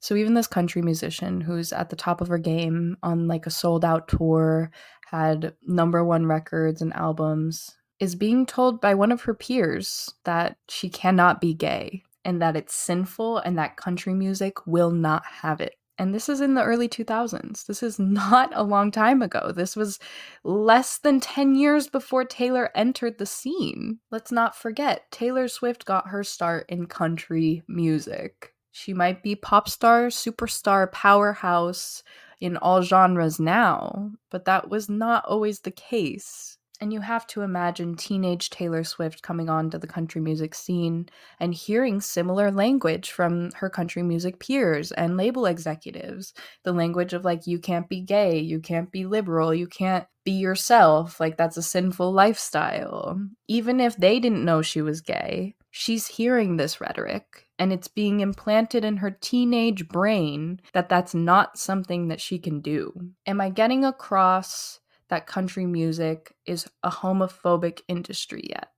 So even this country musician who's at the top of her game on like a sold out tour, had number 1 records and albums, is being told by one of her peers that she cannot be gay and that it's sinful and that country music will not have it. And this is in the early 2000s. This is not a long time ago. This was less than 10 years before Taylor entered the scene. Let's not forget, Taylor Swift got her start in country music. She might be pop star, superstar, powerhouse in all genres now, but that was not always the case. And you have to imagine teenage Taylor Swift coming onto the country music scene and hearing similar language from her country music peers and label executives. The language of, like, you can't be gay, you can't be liberal, you can't be yourself, like, that's a sinful lifestyle. Even if they didn't know she was gay, she's hearing this rhetoric and it's being implanted in her teenage brain that that's not something that she can do. Am I getting across? That country music is a homophobic industry yet.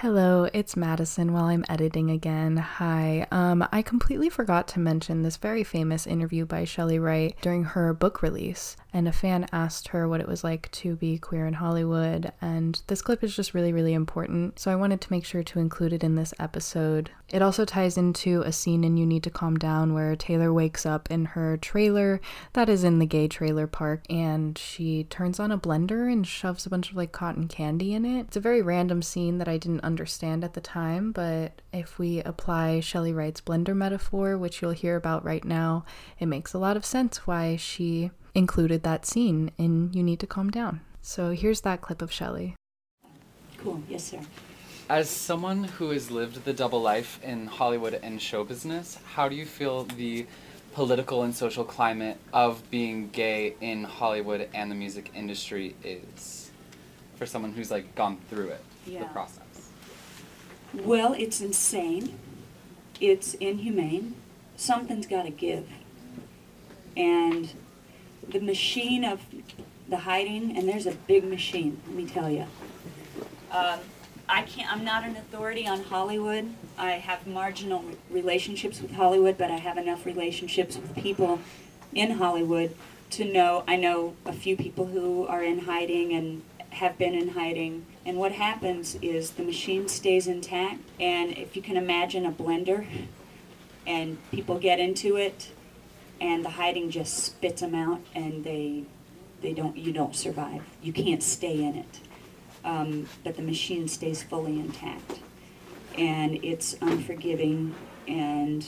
Hello, it's Madison while I'm editing again. Hi. Um, I completely forgot to mention this very famous interview by Chely Wright during her book release and a fan asked her what it was like to be queer in Hollywood. And this clip is just really, really important. So I wanted to make sure to include it in this episode. It also ties into a scene in You Need to Calm Down where Taylor wakes up in her trailer that is in the gay trailer park and she turns on a blender and shoves a bunch of like cotton candy in it. It's a very random scene that I didn't understand at the time, but if we apply Chely Wright's blender metaphor, which you'll hear about right now, it makes a lot of sense why she included that scene in You Need to Calm Down. So here's that clip of Chely. Cool, yes, sir. As someone who has lived the double life in Hollywood and show business, how do you feel the political and social climate of being gay in Hollywood and the music industry is for someone who's like gone through it, Yeah. the process? Well, it's insane. It's inhumane. Something's got to give. And the machine of the hiding, and there's a big machine, let me tell you. Um, I can't, I'm not an authority on Hollywood. I have marginal relationships with Hollywood, but I have enough relationships with people in Hollywood to know, I know a few people who are in hiding and have been in hiding. And what happens is the machine stays intact, and if you can imagine a blender, and people get into it, and the hiding just spits them out, and they, they don't, you don't survive. You can't stay in it um, but the machine stays fully intact. And it's unforgiving and,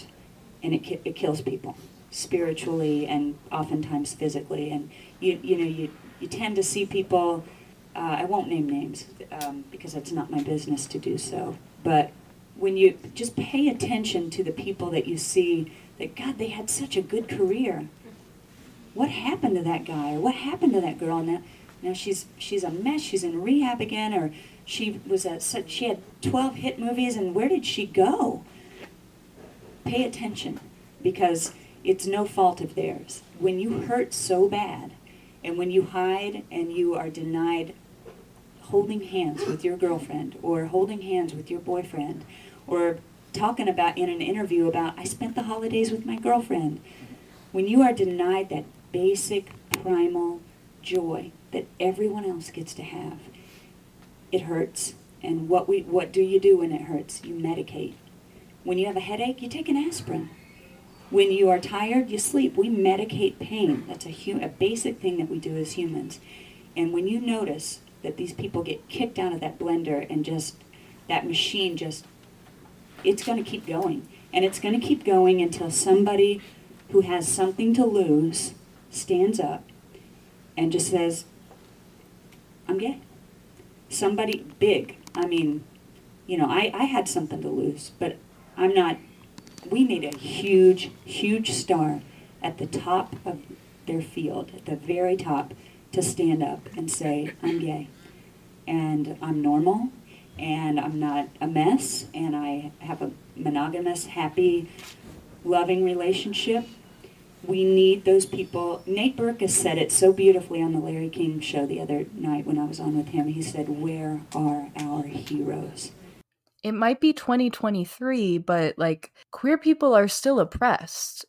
and it, ki- it kills people spiritually and oftentimes physically. And you, you know, you, you tend to see people, uh, I won't name names um, because it's not my business to do so, but when you just pay attention to the people that you see that, God, they had such a good career. What happened to that guy or what happened to that girl now? Now she's she's a mess. She's in rehab again, or she was a such she had twelve hit movies, and where did she go? Pay attention, because it's no fault of theirs. When you hurt so bad, and when you hide and you are denied holding hands with your girlfriend, or holding hands with your boyfriend, or talking about in an interview about I spent the holidays with my girlfriend. When you are denied that basic primal joy that everyone else gets to have. It hurts. And what we what do you do when it hurts? You medicate. When you have a headache, you take an aspirin. When you are tired, you sleep. We medicate pain. That's a a basic thing that we do as humans. And when you notice that these people get kicked out of that blender and just that machine just it's going to keep going. And it's going to keep going until somebody who has something to lose stands up and just says, I'm gay. Somebody big. I mean, you know, I, I had something to lose, but I'm not. We need a huge, huge star at the top of their field, at the very top, to stand up and say, I'm gay. And I'm normal, and I'm not a mess, and I have a monogamous, happy, loving relationship, we need those people. Nate Berkus said it so beautifully on the Larry King show the other night when I was on with him. He said, Where are our heroes? It might be 2023, but like queer people are still oppressed,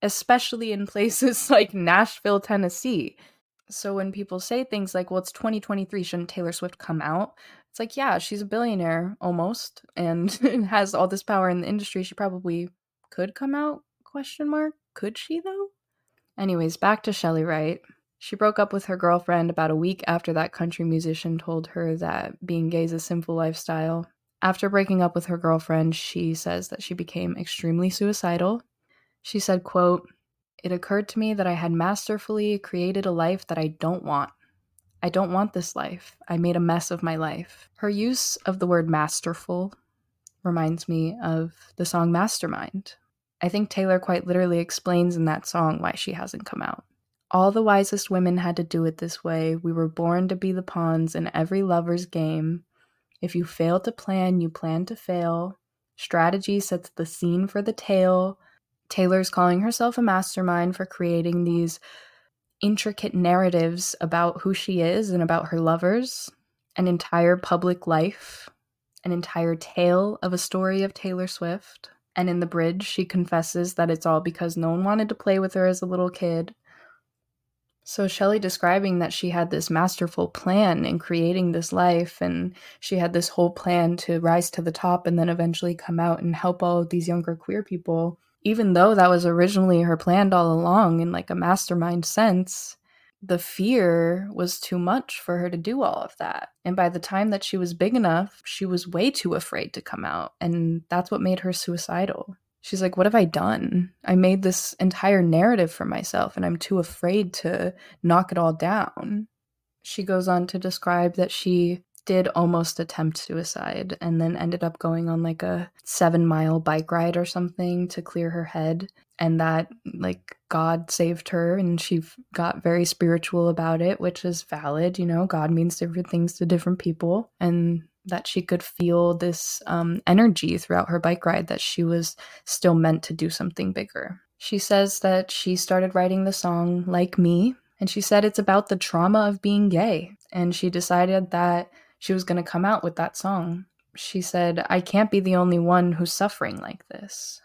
especially in places like Nashville, Tennessee. So when people say things like, well, it's 2023, shouldn't Taylor Swift come out? It's like, yeah, she's a billionaire almost and has all this power in the industry. She probably could come out question mark could she though Anyways, back to Chely Wright. She broke up with her girlfriend about a week after that country musician told her that being gay is a sinful lifestyle. After breaking up with her girlfriend, she says that she became extremely suicidal. She said, quote, "It occurred to me that I had masterfully created a life that I don't want. I don't want this life. I made a mess of my life." Her use of the word masterful reminds me of the song Mastermind. I think Taylor quite literally explains in that song why she hasn't come out. All the wisest women had to do it this way. We were born to be the pawns in every lover's game. If you fail to plan, you plan to fail. Strategy sets the scene for the tale. Taylor's calling herself a mastermind for creating these intricate narratives about who she is and about her lovers, an entire public life, an entire tale of a story of Taylor Swift. And in the bridge, she confesses that it's all because no one wanted to play with her as a little kid. So, Chely describing that she had this masterful plan in creating this life, and she had this whole plan to rise to the top and then eventually come out and help all of these younger queer people, even though that was originally her plan all along in like a mastermind sense, the fear was too much for her to do all of that. And by the time that she was big enough, she was way too afraid to come out. And that's what made her suicidal. She's like, What have I done? I made this entire narrative for myself and I'm too afraid to knock it all down. She goes on to describe that she did almost attempt suicide and then ended up going on like a seven mile bike ride or something to clear her head. And that, like, God saved her and she got very spiritual about it, which is valid. You know, God means different things to different people. And that she could feel this um, energy throughout her bike ride that she was still meant to do something bigger. She says that she started writing the song Like Me, and she said it's about the trauma of being gay. And she decided that she was going to come out with that song. She said, I can't be the only one who's suffering like this.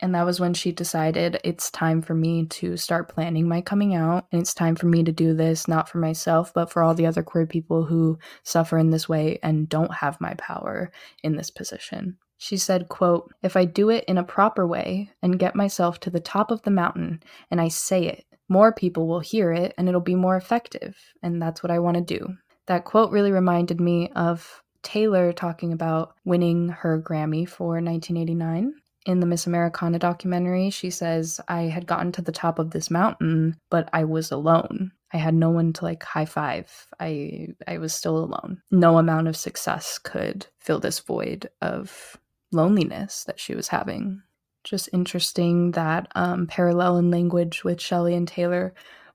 And that was when she decided it's time for me to start planning my coming out. And it's time for me to do this, not for myself, but for all the other queer people who suffer in this way and don't have my power in this position. She said, quote, If I do it in a proper way and get myself to the top of the mountain and I say it, more people will hear it and it'll be more effective. And that's what I want to do. That quote really reminded me of Taylor talking about winning her Grammy for 1989 in the Miss Americana documentary, she says, I had gotten to the top of this mountain, but I was alone. I had no one to like high five. I I was still alone. No amount of success could fill this void of loneliness that she was having. Just interesting that um, parallel in language with Chely and Taylor,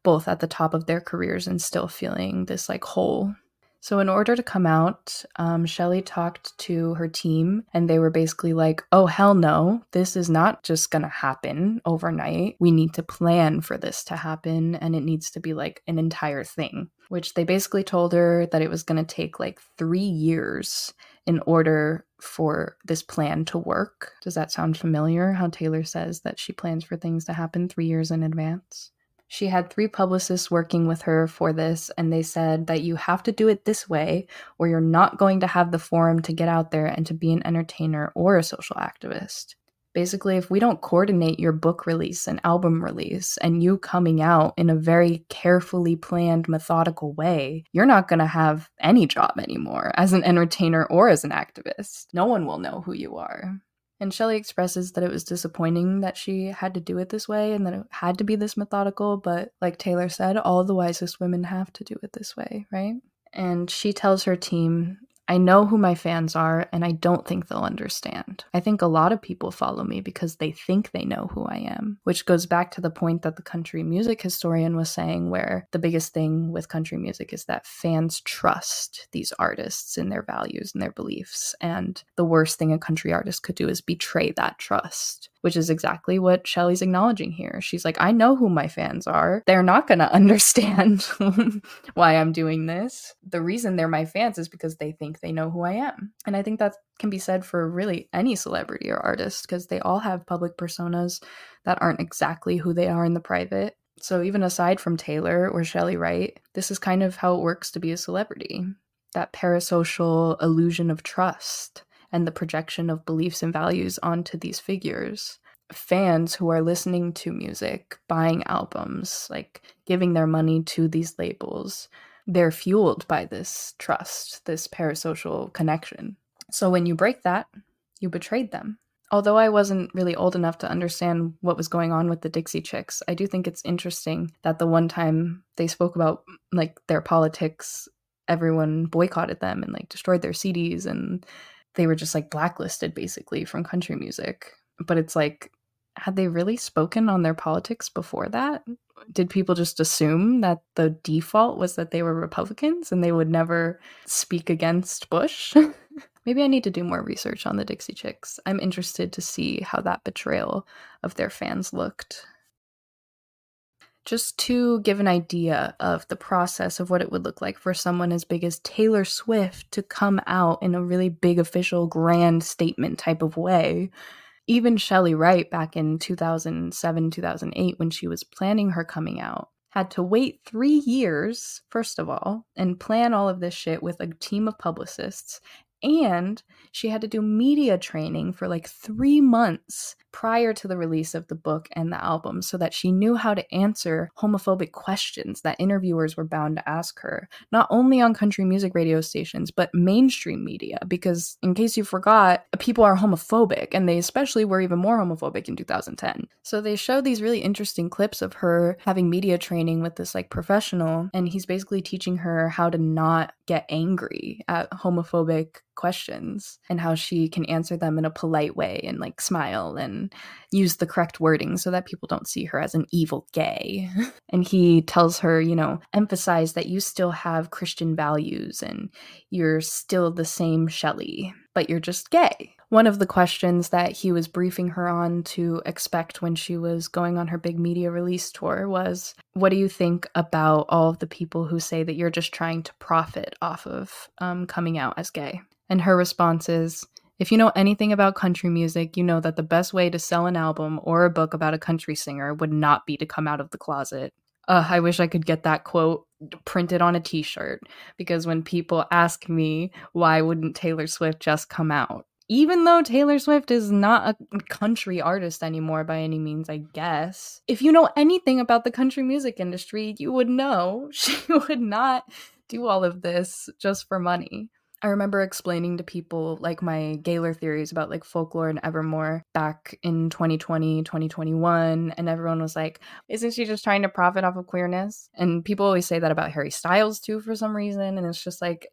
both at the top of their careers and still feeling this like hole so, in order to come out, um, Chely talked to her team, and they were basically like, oh, hell no, this is not just gonna happen overnight. We need to plan for this to happen, and it needs to be like an entire thing. Which they basically told her that it was gonna take like three years in order for this plan to work. Does that sound familiar? How Taylor says that she plans for things to happen three years in advance? She had three publicists working with her for this, and they said that you have to do it this way, or you're not going to have the forum to get out there and to be an entertainer or a social activist. Basically, if we don't coordinate your book release and album release and you coming out in a very carefully planned, methodical way, you're not going to have any job anymore as an entertainer or as an activist. No one will know who you are. And Chely expresses that it was disappointing that she had to do it this way and that it had to be this methodical, but like Taylor said, all the wisest women have to do it this way, right? And she tells her team I know who my fans are, and I don't think they'll understand. I think a lot of people follow me because they think they know who I am, which goes back to the point that the country music historian was saying, where the biggest thing with country music is that fans trust these artists in their values and their beliefs. And the worst thing a country artist could do is betray that trust which is exactly what Chely's acknowledging here. She's like, I know who my fans are. They're not going to understand why I'm doing this. The reason they're my fans is because they think they know who I am. And I think that can be said for really any celebrity or artist because they all have public personas that aren't exactly who they are in the private. So even aside from Taylor or Chely Wright, this is kind of how it works to be a celebrity. That parasocial illusion of trust and the projection of beliefs and values onto these figures. fans who are listening to music, buying albums, like giving their money to these labels, they're fueled by this trust, this parasocial connection. So when you break that, you betrayed them. Although I wasn't really old enough to understand what was going on with the Dixie Chicks, I do think it's interesting that the one time they spoke about like their politics, everyone boycotted them and like destroyed their CDs and they were just like blacklisted basically from country music. But it's like had they really spoken on their politics before that? Did people just assume that the default was that they were Republicans and they would never speak against Bush? Maybe I need to do more research on the Dixie Chicks. I'm interested to see how that betrayal of their fans looked. Just to give an idea of the process of what it would look like for someone as big as Taylor Swift to come out in a really big official grand statement type of way even Chely Wright back in 2007, 2008, when she was planning her coming out, had to wait three years, first of all, and plan all of this shit with a team of publicists. And she had to do media training for like three months prior to the release of the book and the album so that she knew how to answer homophobic questions that interviewers were bound to ask her, not only on country music radio stations, but mainstream media. Because, in case you forgot, people are homophobic, and they especially were even more homophobic in 2010. So they showed these really interesting clips of her having media training with this like professional, and he's basically teaching her how to not get angry at homophobic questions and how she can answer them in a polite way and like smile and use the correct wording so that people don't see her as an evil gay. and he tells her, you know, emphasize that you still have Christian values and you're still the same Chely, but you're just gay. One of the questions that he was briefing her on to expect when she was going on her big media release tour was What do you think about all of the people who say that you're just trying to profit off of um, coming out as gay? And her response is If you know anything about country music, you know that the best way to sell an album or a book about a country singer would not be to come out of the closet. I wish I could get that quote printed on a t shirt because when people ask me why wouldn't Taylor Swift just come out, even though Taylor Swift is not a country artist anymore by any means, I guess, if you know anything about the country music industry, you would know she would not do all of this just for money. I remember explaining to people like my Gaylor theories about like folklore and Evermore back in 2020, 2021, and everyone was like, Isn't she just trying to profit off of queerness? And people always say that about Harry Styles too for some reason. And it's just like,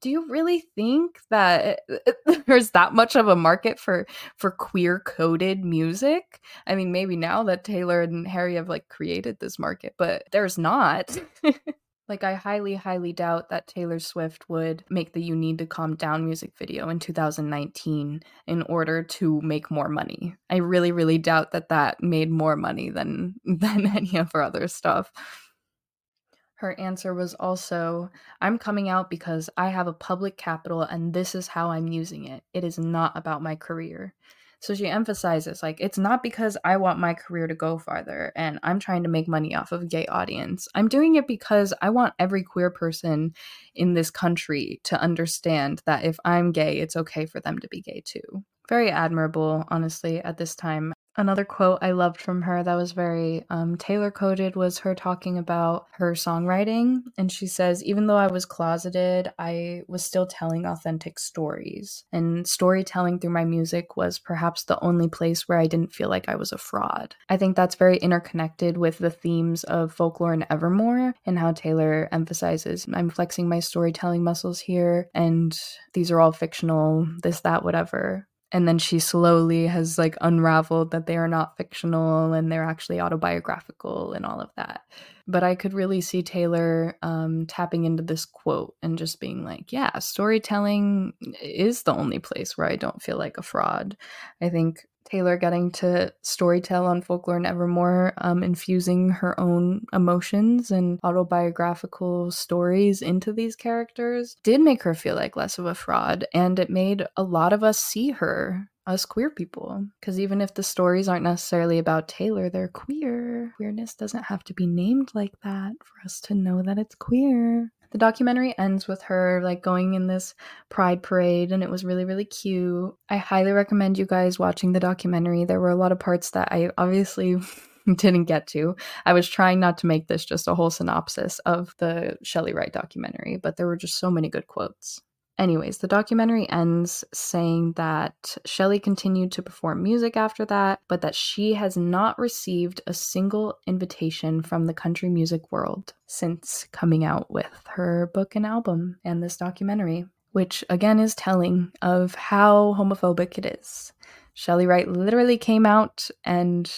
do you really think that there's that much of a market for for queer coded music? I mean, maybe now that Taylor and Harry have like created this market, but there's not. Like, I highly, highly doubt that Taylor Swift would make the You Need to Calm Down music video in 2019 in order to make more money. I really, really doubt that that made more money than, than any of her other stuff. Her answer was also I'm coming out because I have a public capital and this is how I'm using it. It is not about my career. So she emphasizes like it's not because I want my career to go farther and I'm trying to make money off of a gay audience. I'm doing it because I want every queer person in this country to understand that if I'm gay, it's okay for them to be gay too. Very admirable, honestly, at this time. Another quote I loved from her that was very um, Taylor coded was her talking about her songwriting. And she says, even though I was closeted, I was still telling authentic stories. And storytelling through my music was perhaps the only place where I didn't feel like I was a fraud. I think that's very interconnected with the themes of folklore and Evermore and how Taylor emphasizes I'm flexing my storytelling muscles here, and these are all fictional, this, that, whatever and then she slowly has like unraveled that they are not fictional and they're actually autobiographical and all of that. But i could really see taylor um, tapping into this quote and just being like yeah storytelling is the only place where i don't feel like a fraud. I think Taylor getting to storytell on Folklore and Evermore, um, infusing her own emotions and autobiographical stories into these characters, did make her feel like less of a fraud. And it made a lot of us see her us queer people. Because even if the stories aren't necessarily about Taylor, they're queer. Queerness doesn't have to be named like that for us to know that it's queer. The documentary ends with her like going in this pride parade and it was really really cute. I highly recommend you guys watching the documentary. There were a lot of parts that I obviously didn't get to. I was trying not to make this just a whole synopsis of the Chely Wright documentary, but there were just so many good quotes. Anyways, the documentary ends saying that Chely continued to perform music after that, but that she has not received a single invitation from the country music world since coming out with her book and album and this documentary, which again is telling of how homophobic it is. Chely Wright literally came out and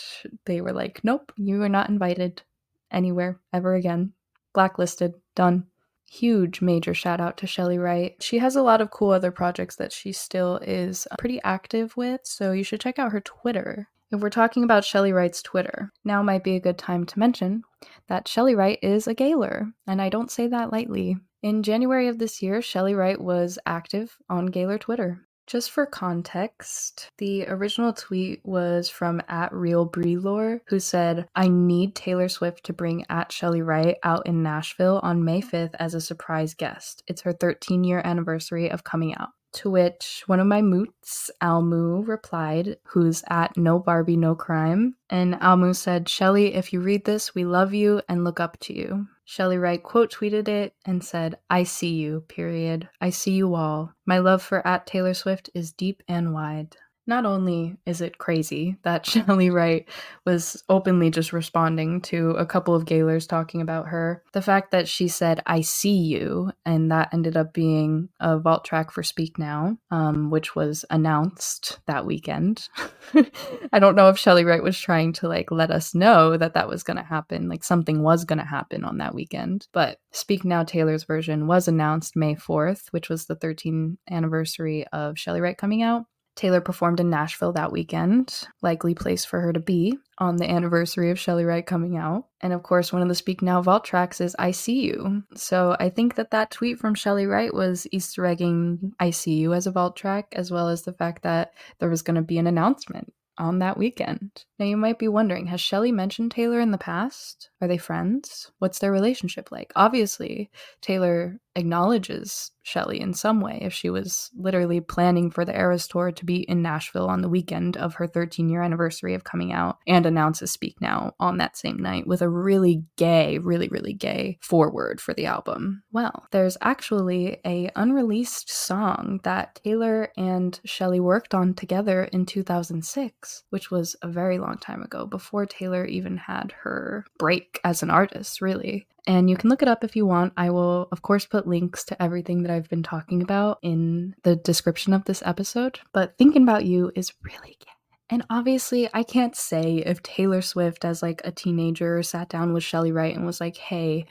they were like, nope, you are not invited anywhere ever again. Blacklisted, done huge major shout out to Chely Wright. She has a lot of cool other projects that she still is uh, pretty active with, so you should check out her Twitter. If we're talking about Chely Wright's Twitter, now might be a good time to mention that Chely Wright is a Gaylor, and I don't say that lightly. In January of this year, Chely Wright was active on Gaylor Twitter. Just for context, the original tweet was from at Real Breelore, who said, I need Taylor Swift to bring at Chely Wright out in Nashville on May 5th as a surprise guest. It's her 13 year anniversary of coming out. To which one of my moots, Almu, replied, who's at No Barbie, No Crime. And Almu said, Chely, if you read this, we love you and look up to you. Chely Wright quote tweeted it and said, I see you, period. I see you all. My love for at Taylor Swift is deep and wide not only is it crazy that Chely Wright was openly just responding to a couple of Gaylors talking about her, the fact that she said, I see you, and that ended up being a vault track for Speak Now, um, which was announced that weekend. I don't know if Chely Wright was trying to like let us know that that was going to happen, like something was going to happen on that weekend. But Speak Now Taylor's version was announced May 4th, which was the 13th anniversary of Chely Wright coming out. Taylor performed in Nashville that weekend, likely place for her to be on the anniversary of Chely Wright coming out. And of course, one of the Speak Now vault tracks is I See You. So I think that that tweet from Chely Wright was Easter egging I See You as a vault track, as well as the fact that there was going to be an announcement on that weekend. Now, you might be wondering has Chely mentioned Taylor in the past? Are they friends? What's their relationship like? Obviously, Taylor acknowledges Chely in some way if she was literally planning for the Eras tour to be in Nashville on the weekend of her 13 year anniversary of coming out and announces Speak Now on that same night with a really gay, really, really gay forward for the album. Well, there's actually a unreleased song that Taylor and Chely worked on together in 2006, which was a very long time ago before Taylor even had her break as an artist, really. And you can look it up if you want. I will, of course, put links to everything that I've been talking about in the description of this episode. But Thinking About You is really gay. And obviously, I can't say if Taylor Swift, as like a teenager, sat down with Chely Wright and was like, hey,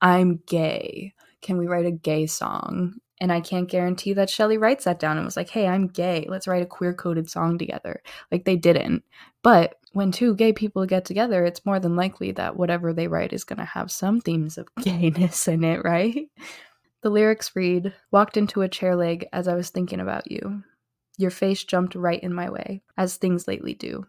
I'm gay. Can we write a gay song? And I can't guarantee that Chely Wright sat down and was like, hey, I'm gay. Let's write a queer coded song together. Like they didn't. But when two gay people get together, it's more than likely that whatever they write is going to have some themes of gayness in it, right? The lyrics read Walked into a chair leg as I was thinking about you. Your face jumped right in my way, as things lately do.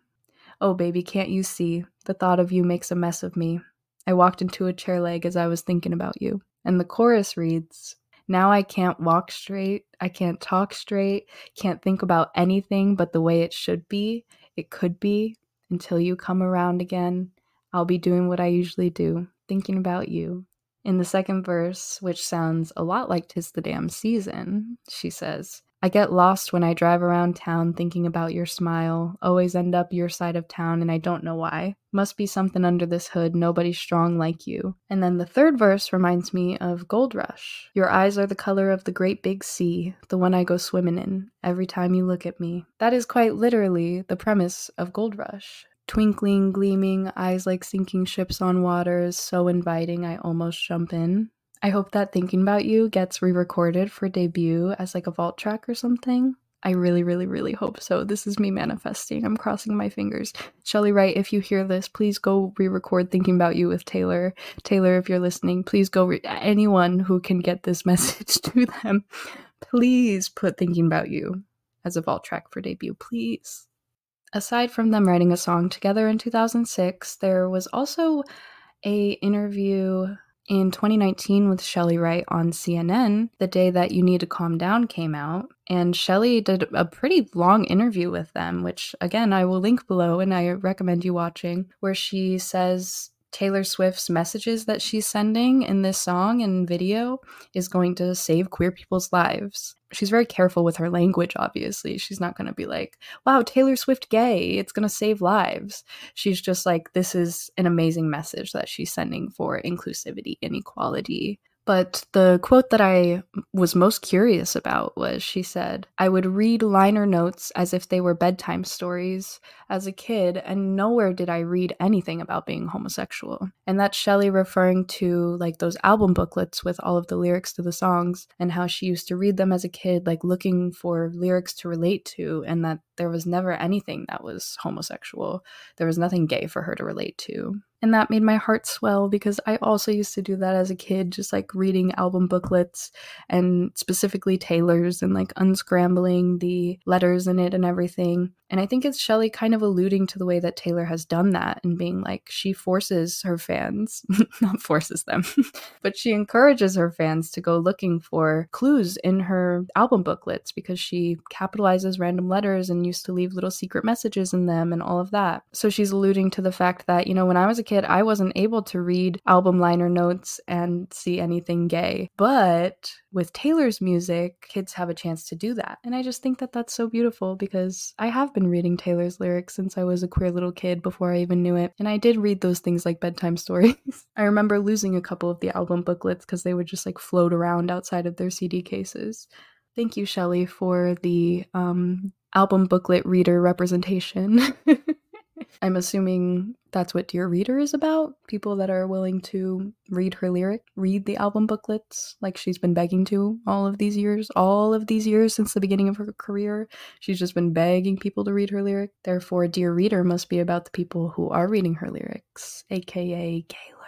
Oh, baby, can't you see? The thought of you makes a mess of me. I walked into a chair leg as I was thinking about you. And the chorus reads now I can't walk straight. I can't talk straight. Can't think about anything but the way it should be. It could be until you come around again. I'll be doing what I usually do, thinking about you. In the second verse, which sounds a lot like Tis the Damn Season, she says, I get lost when I drive around town thinking about your smile. Always end up your side of town, and I don't know why. Must be something under this hood. nobody strong like you. And then the third verse reminds me of Gold Rush. Your eyes are the color of the great big sea, the one I go swimming in, every time you look at me. That is quite literally the premise of Gold Rush. Twinkling, gleaming, eyes like sinking ships on waters, so inviting I almost jump in. I hope that Thinking About You gets re recorded for debut as like a vault track or something. I really, really, really hope so. This is me manifesting. I'm crossing my fingers. Chely Wright, if you hear this, please go re record Thinking About You with Taylor. Taylor, if you're listening, please go. Re- anyone who can get this message to them, please put Thinking About You as a vault track for debut, please. Aside from them writing a song together in 2006, there was also a interview in 2019 with Chely Wright on CNN, the day that You Need to Calm Down came out. And Chely did a pretty long interview with them, which again, I will link below and I recommend you watching, where she says Taylor Swift's messages that she's sending in this song and video is going to save queer people's lives. She's very careful with her language, obviously. She's not going to be like, wow, Taylor Swift gay, it's going to save lives. She's just like, this is an amazing message that she's sending for inclusivity and equality. But the quote that I was most curious about was she said, I would read liner notes as if they were bedtime stories as a kid, and nowhere did I read anything about being homosexual. And that's Chely referring to like those album booklets with all of the lyrics to the songs and how she used to read them as a kid, like looking for lyrics to relate to, and that there was never anything that was homosexual. There was nothing gay for her to relate to. And that made my heart swell because I also used to do that as a kid, just like reading album booklets and specifically Taylor's and like unscrambling the letters in it and everything. And I think it's Chely kind of alluding to the way that Taylor has done that and being like, she forces her fans, not forces them, but she encourages her fans to go looking for clues in her album booklets because she capitalizes random letters and used to leave little secret messages in them and all of that. So she's alluding to the fact that, you know, when I was a kid, I wasn't able to read album liner notes and see anything gay. But with Taylor's music, kids have a chance to do that. And I just think that that's so beautiful because I have been reading Taylor's lyrics since I was a queer little kid before I even knew it. And I did read those things like bedtime stories. I remember losing a couple of the album booklets because they would just like float around outside of their CD cases. Thank you, Chely, for the um, album booklet reader representation. I'm assuming that's what Dear Reader is about. People that are willing to read her lyric, read the album booklets like she's been begging to all of these years, all of these years since the beginning of her career. She's just been begging people to read her lyric. Therefore, Dear Reader must be about the people who are reading her lyrics, aka Kayla.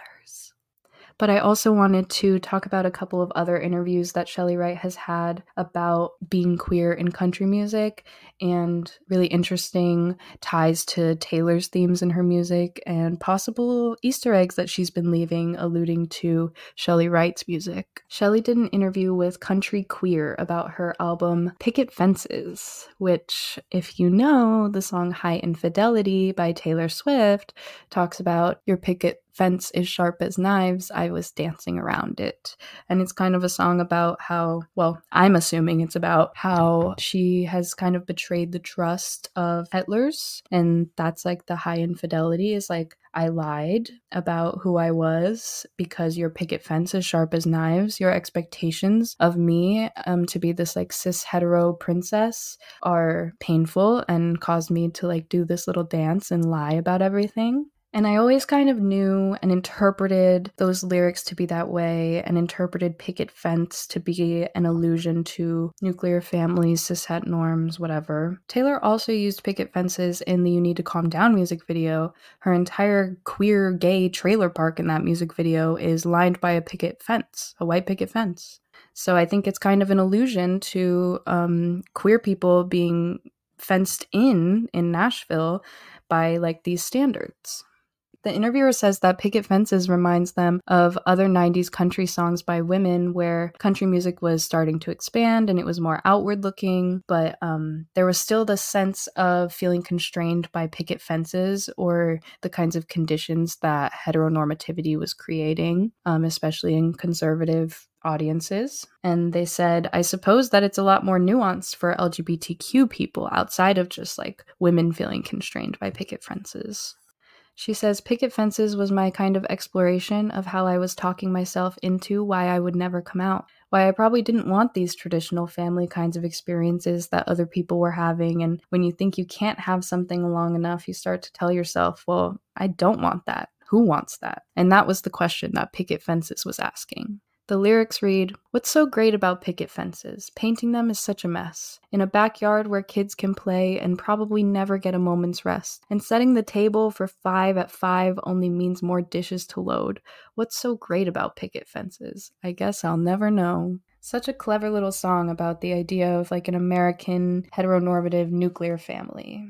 But I also wanted to talk about a couple of other interviews that Chely Wright has had about being queer in country music and really interesting ties to Taylor's themes in her music and possible Easter eggs that she's been leaving alluding to Chely Wright's music. Chely did an interview with Country Queer about her album Picket Fences, which, if you know, the song High Infidelity by Taylor Swift talks about your picket fence is sharp as knives, I was dancing around it. And it's kind of a song about how, well, I'm assuming it's about how she has kind of betrayed the trust of peddlers. And that's like the high infidelity is like, I lied about who I was because your picket fence is sharp as knives. Your expectations of me um, to be this like cis hetero princess are painful and caused me to like do this little dance and lie about everything. And I always kind of knew and interpreted those lyrics to be that way and interpreted picket fence to be an allusion to nuclear families, cishet norms, whatever. Taylor also used picket fences in the You Need to Calm Down music video. Her entire queer gay trailer park in that music video is lined by a picket fence, a white picket fence. So I think it's kind of an allusion to um, queer people being fenced in in Nashville by like these standards. The interviewer says that picket fences reminds them of other 90s country songs by women where country music was starting to expand and it was more outward looking, but um, there was still the sense of feeling constrained by picket fences or the kinds of conditions that heteronormativity was creating, um, especially in conservative audiences. And they said, I suppose that it's a lot more nuanced for LGBTQ people outside of just like women feeling constrained by picket fences. She says picket fences was my kind of exploration of how I was talking myself into why I would never come out. Why I probably didn't want these traditional family kinds of experiences that other people were having. And when you think you can't have something long enough, you start to tell yourself, well, I don't want that. Who wants that? And that was the question that Picket Fences was asking. The lyrics read What's so great about picket fences? Painting them is such a mess. In a backyard where kids can play and probably never get a moment's rest. And setting the table for five at five only means more dishes to load. What's so great about picket fences? I guess I'll never know. Such a clever little song about the idea of like an American heteronormative nuclear family.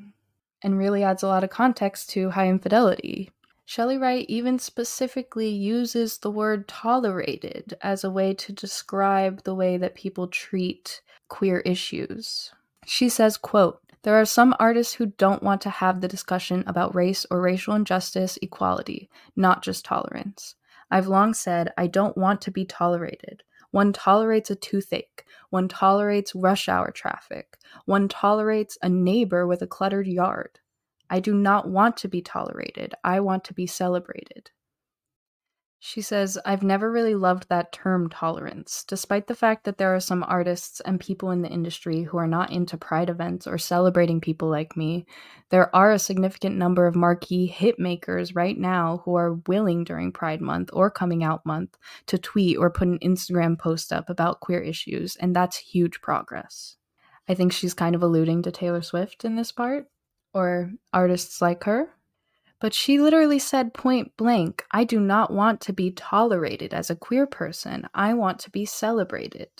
And really adds a lot of context to high infidelity Chely Wright even specifically uses the word tolerated as a way to describe the way that people treat queer issues. She says, quote, there are some artists who don't want to have the discussion about race or racial injustice, equality, not just tolerance. I've long said I don't want to be tolerated. One tolerates a toothache. One tolerates rush hour traffic. One tolerates a neighbor with a cluttered yard. I do not want to be tolerated. I want to be celebrated. She says, I've never really loved that term tolerance, despite the fact that there are some artists and people in the industry who are not into pride events or celebrating people like me. There are a significant number of marquee hit makers right now who are willing during Pride Month or Coming Out Month to tweet or put an Instagram post up about queer issues, and that's huge progress. I think she's kind of alluding to Taylor Swift in this part, or artists like her. But she literally said point blank, I do not want to be tolerated as a queer person. I want to be celebrated.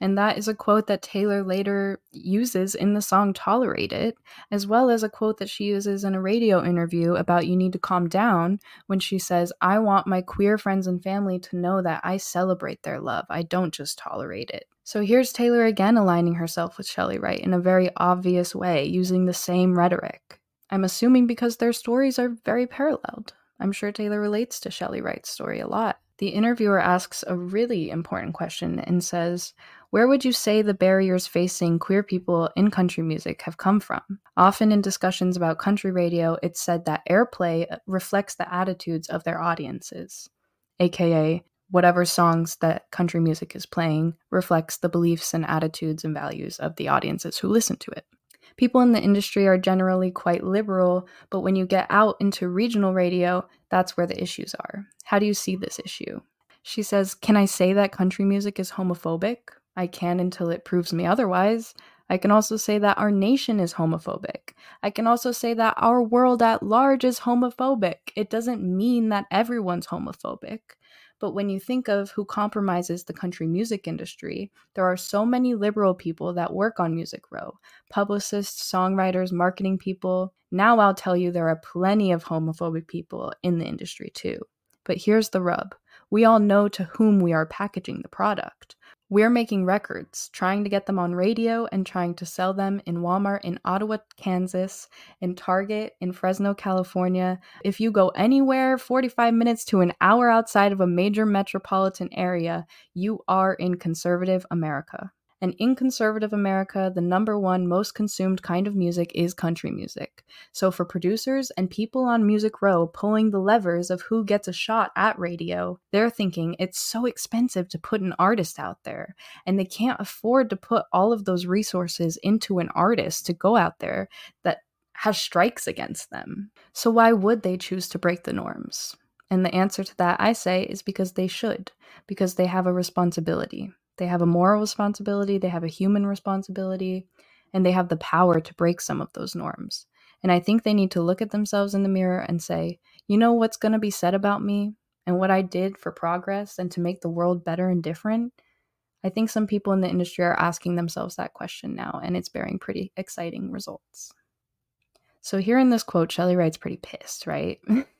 And that is a quote that Taylor later uses in the song Tolerate It, as well as a quote that she uses in a radio interview about you need to calm down when she says, I want my queer friends and family to know that I celebrate their love. I don't just tolerate it. So here's Taylor again aligning herself with Chely Wright in a very obvious way, using the same rhetoric. I'm assuming because their stories are very paralleled. I'm sure Taylor relates to Chely Wright's story a lot. The interviewer asks a really important question and says, Where would you say the barriers facing queer people in country music have come from? Often in discussions about country radio, it's said that airplay uh, reflects the attitudes of their audiences, aka, whatever songs that country music is playing reflects the beliefs and attitudes and values of the audiences who listen to it people in the industry are generally quite liberal, but when you get out into regional radio, that's where the issues are. How do you see this issue? She says, Can I say that country music is homophobic? I can until it proves me otherwise. I can also say that our nation is homophobic. I can also say that our world at large is homophobic. It doesn't mean that everyone's homophobic. But when you think of who compromises the country music industry, there are so many liberal people that work on Music Row publicists, songwriters, marketing people. Now I'll tell you there are plenty of homophobic people in the industry too. But here's the rub we all know to whom we are packaging the product. We're making records, trying to get them on radio and trying to sell them in Walmart in Ottawa, Kansas, in Target in Fresno, California. If you go anywhere 45 minutes to an hour outside of a major metropolitan area, you are in conservative America. And in conservative America, the number one most consumed kind of music is country music. So for producers and people on Music Row pulling the levers of who gets a shot at radio, they're thinking it's so expensive to put an artist out there. And they can't afford to put all of those resources into an artist to go out there that has strikes against them. So why would they choose to break the norms? And the answer to that, I say, is because they should, because they have a responsibility. They have a moral responsibility, they have a human responsibility, and they have the power to break some of those norms. And I think they need to look at themselves in the mirror and say, you know what's going to be said about me and what I did for progress and to make the world better and different? I think some people in the industry are asking themselves that question now, and it's bearing pretty exciting results. So, here in this quote, Chely Wright's pretty pissed, right?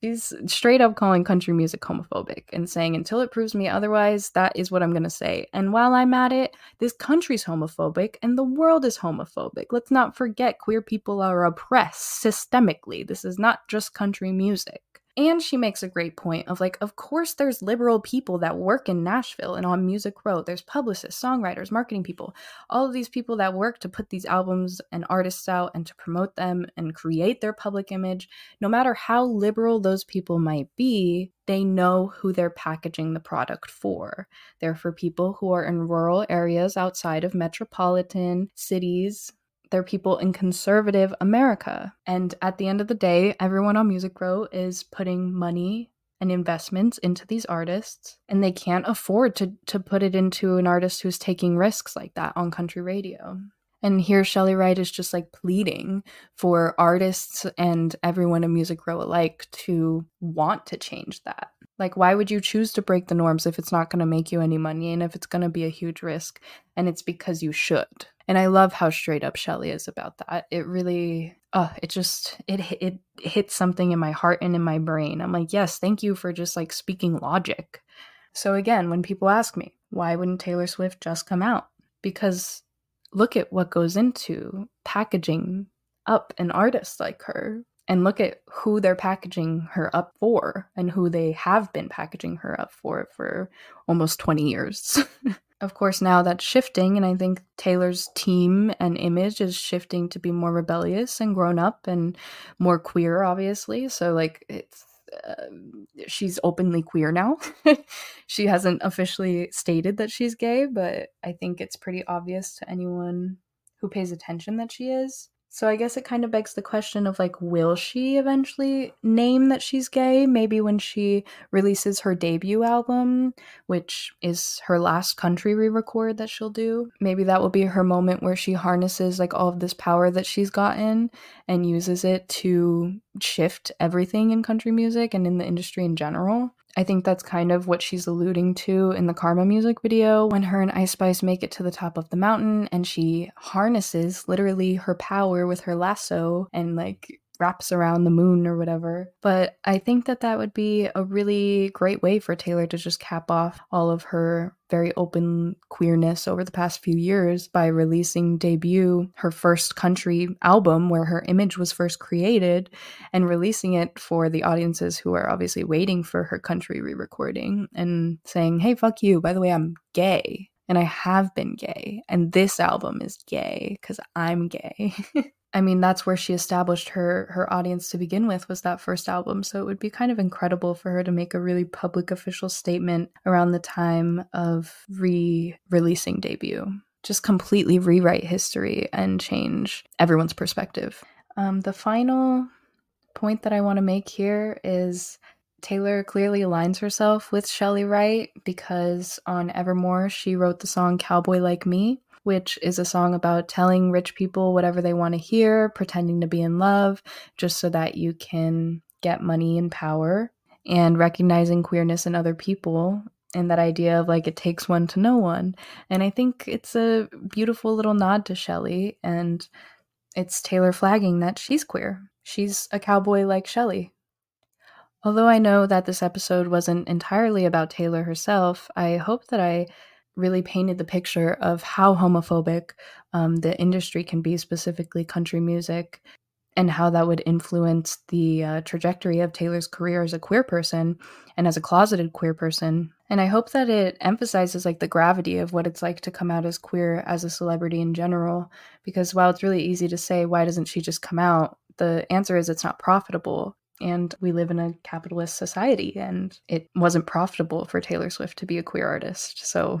She's straight up calling country music homophobic and saying, until it proves me otherwise, that is what I'm going to say. And while I'm at it, this country's homophobic and the world is homophobic. Let's not forget queer people are oppressed systemically. This is not just country music. And she makes a great point of like, of course, there's liberal people that work in Nashville and on Music Row. There's publicists, songwriters, marketing people, all of these people that work to put these albums and artists out and to promote them and create their public image. No matter how liberal those people might be, they know who they're packaging the product for. They're for people who are in rural areas outside of metropolitan cities they're people in conservative America. And at the end of the day, everyone on Music Row is putting money and investments into these artists and they can't afford to to put it into an artist who's taking risks like that on country radio. And here Chely Wright is just like pleading for artists and everyone in Music Row alike to want to change that. Like, why would you choose to break the norms if it's not going to make you any money and if it's going to be a huge risk and it's because you should? And I love how straight up Chely is about that. It really, uh, it just, it, it hits something in my heart and in my brain. I'm like, yes, thank you for just like speaking logic. So again, when people ask me, why wouldn't Taylor Swift just come out? Because look at what goes into packaging up an artist like her and look at who they're packaging her up for and who they have been packaging her up for for almost 20 years. of course, now that's shifting, and I think Taylor's team and image is shifting to be more rebellious and grown up and more queer, obviously. So, like, it's uh, she's openly queer now. she hasn't officially stated that she's gay, but I think it's pretty obvious to anyone who pays attention that she is. So I guess it kind of begs the question of like, will she eventually name that she's gay? Maybe when she releases her debut album, which is her last country re record that she'll do. Maybe that will be her moment where she harnesses like all of this power that she's gotten and uses it to shift everything in country music and in the industry in general. I think that's kind of what she's alluding to in the Karma music video when her and Ice Spice make it to the top of the mountain and she harnesses literally her power with her lasso and like wraps around the moon or whatever. But I think that that would be a really great way for Taylor to just cap off all of her very open queerness over the past few years by releasing debut her first country album where her image was first created and releasing it for the audiences who are obviously waiting for her country re-recording and saying hey fuck you. By the way i'm gay. And i have been gay. And this album is gay because i'm gay I mean, that's where she established her her audience to begin with was that first album. So it would be kind of incredible for her to make a really public official statement around the time of re-releasing debut. Just completely rewrite history and change everyone's perspective. Um, the final point that I want to make here is Taylor clearly aligns herself with Chely Wright because on Evermore she wrote the song Cowboy Like Me, which is a song about telling rich people whatever they want to hear, pretending to be in love, just so that you can get money and power, and recognizing queerness in other people and that idea of like it takes one to know one. And I think it's a beautiful little nod to Chely, and it's Taylor flagging that she's queer. She's a cowboy like Chely. Although I know that this episode wasn't entirely about Taylor herself, I hope that I really painted the picture of how homophobic um, the industry can be, specifically country music, and how that would influence the uh, trajectory of Taylor's career as a queer person and as a closeted queer person. And I hope that it emphasizes like the gravity of what it's like to come out as queer as a celebrity in general. Because while it's really easy to say, why doesn't she just come out? The answer is it's not profitable. And we live in a capitalist society, and it wasn't profitable for Taylor Swift to be a queer artist. So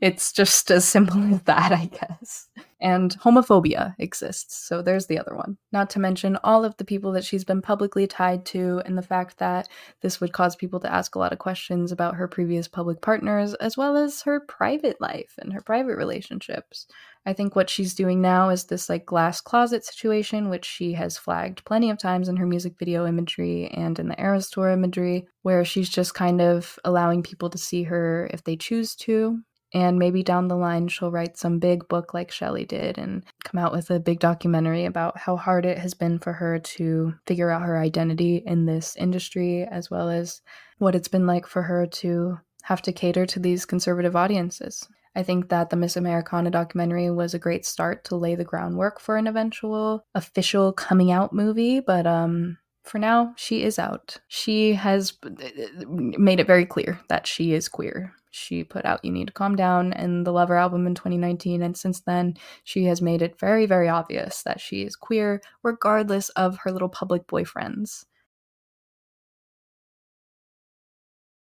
it's just as simple as that, I guess. And homophobia exists, so there's the other one. Not to mention all of the people that she's been publicly tied to, and the fact that this would cause people to ask a lot of questions about her previous public partners, as well as her private life and her private relationships. I think what she's doing now is this like glass closet situation, which she has flagged plenty of times in her music video imagery and in the Eras Tour imagery, where she's just kind of allowing people to see her if they choose to. And maybe down the line, she'll write some big book like Chely did and come out with a big documentary about how hard it has been for her to figure out her identity in this industry, as well as what it's been like for her to have to cater to these conservative audiences. I think that the Miss Americana documentary was a great start to lay the groundwork for an eventual official coming out movie, but um for now she is out. She has made it very clear that she is queer. She put out You Need to Calm Down and the Lover album in 2019 and since then she has made it very very obvious that she is queer regardless of her little public boyfriends.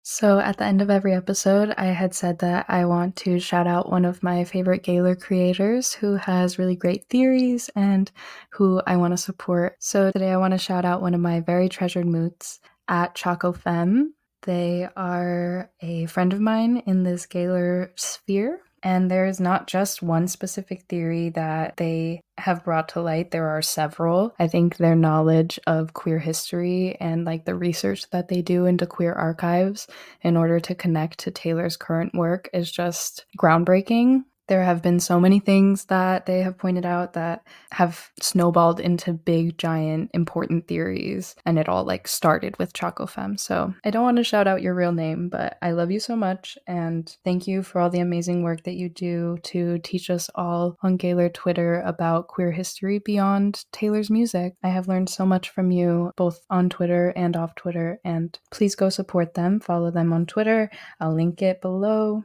So, at the end of every episode, I had said that I want to shout out one of my favorite Gaylor creators who has really great theories and who I want to support. So, today I want to shout out one of my very treasured moots at Choco Femme. They are a friend of mine in this Gaylor sphere. And there is not just one specific theory that they have brought to light. There are several. I think their knowledge of queer history and like the research that they do into queer archives in order to connect to Taylor's current work is just groundbreaking. There have been so many things that they have pointed out that have snowballed into big, giant, important theories, and it all like started with Choco Femme. So I don't want to shout out your real name, but I love you so much, and thank you for all the amazing work that you do to teach us all on Gaylor Twitter about queer history beyond Taylor's music. I have learned so much from you, both on Twitter and off Twitter, and please go support them. Follow them on Twitter. I'll link it below.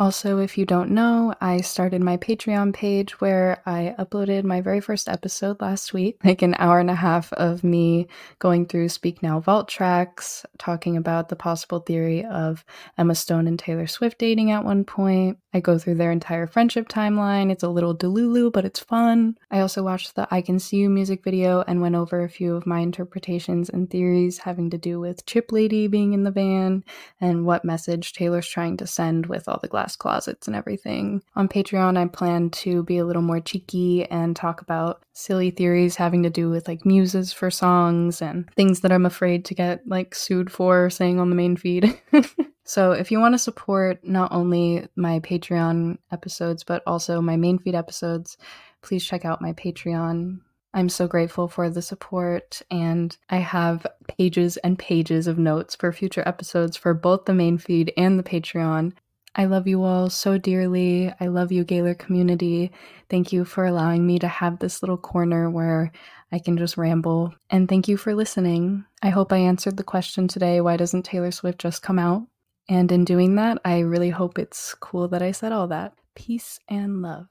Also, if you don't know, I started my Patreon page where I uploaded my very first episode last week, like an hour and a half of me going through Speak Now Vault tracks, talking about the possible theory of Emma Stone and Taylor Swift dating at one point. I go through their entire friendship timeline. It's a little delulu, but it's fun. I also watched the I Can See You music video and went over a few of my interpretations and theories having to do with Chip Lady being in the van and what message Taylor's trying to send with all the glass glass closets and everything. On Patreon, I plan to be a little more cheeky and talk about silly theories having to do with like muses for songs and things that I'm afraid to get like sued for saying on the main feed. So, if you want to support not only my Patreon episodes, but also my main feed episodes, please check out my Patreon. I'm so grateful for the support, and I have pages and pages of notes for future episodes for both the main feed and the Patreon. I love you all so dearly. I love you, Gaylor community. Thank you for allowing me to have this little corner where I can just ramble. And thank you for listening. I hope I answered the question today why doesn't Taylor Swift just come out? And in doing that, I really hope it's cool that I said all that. Peace and love.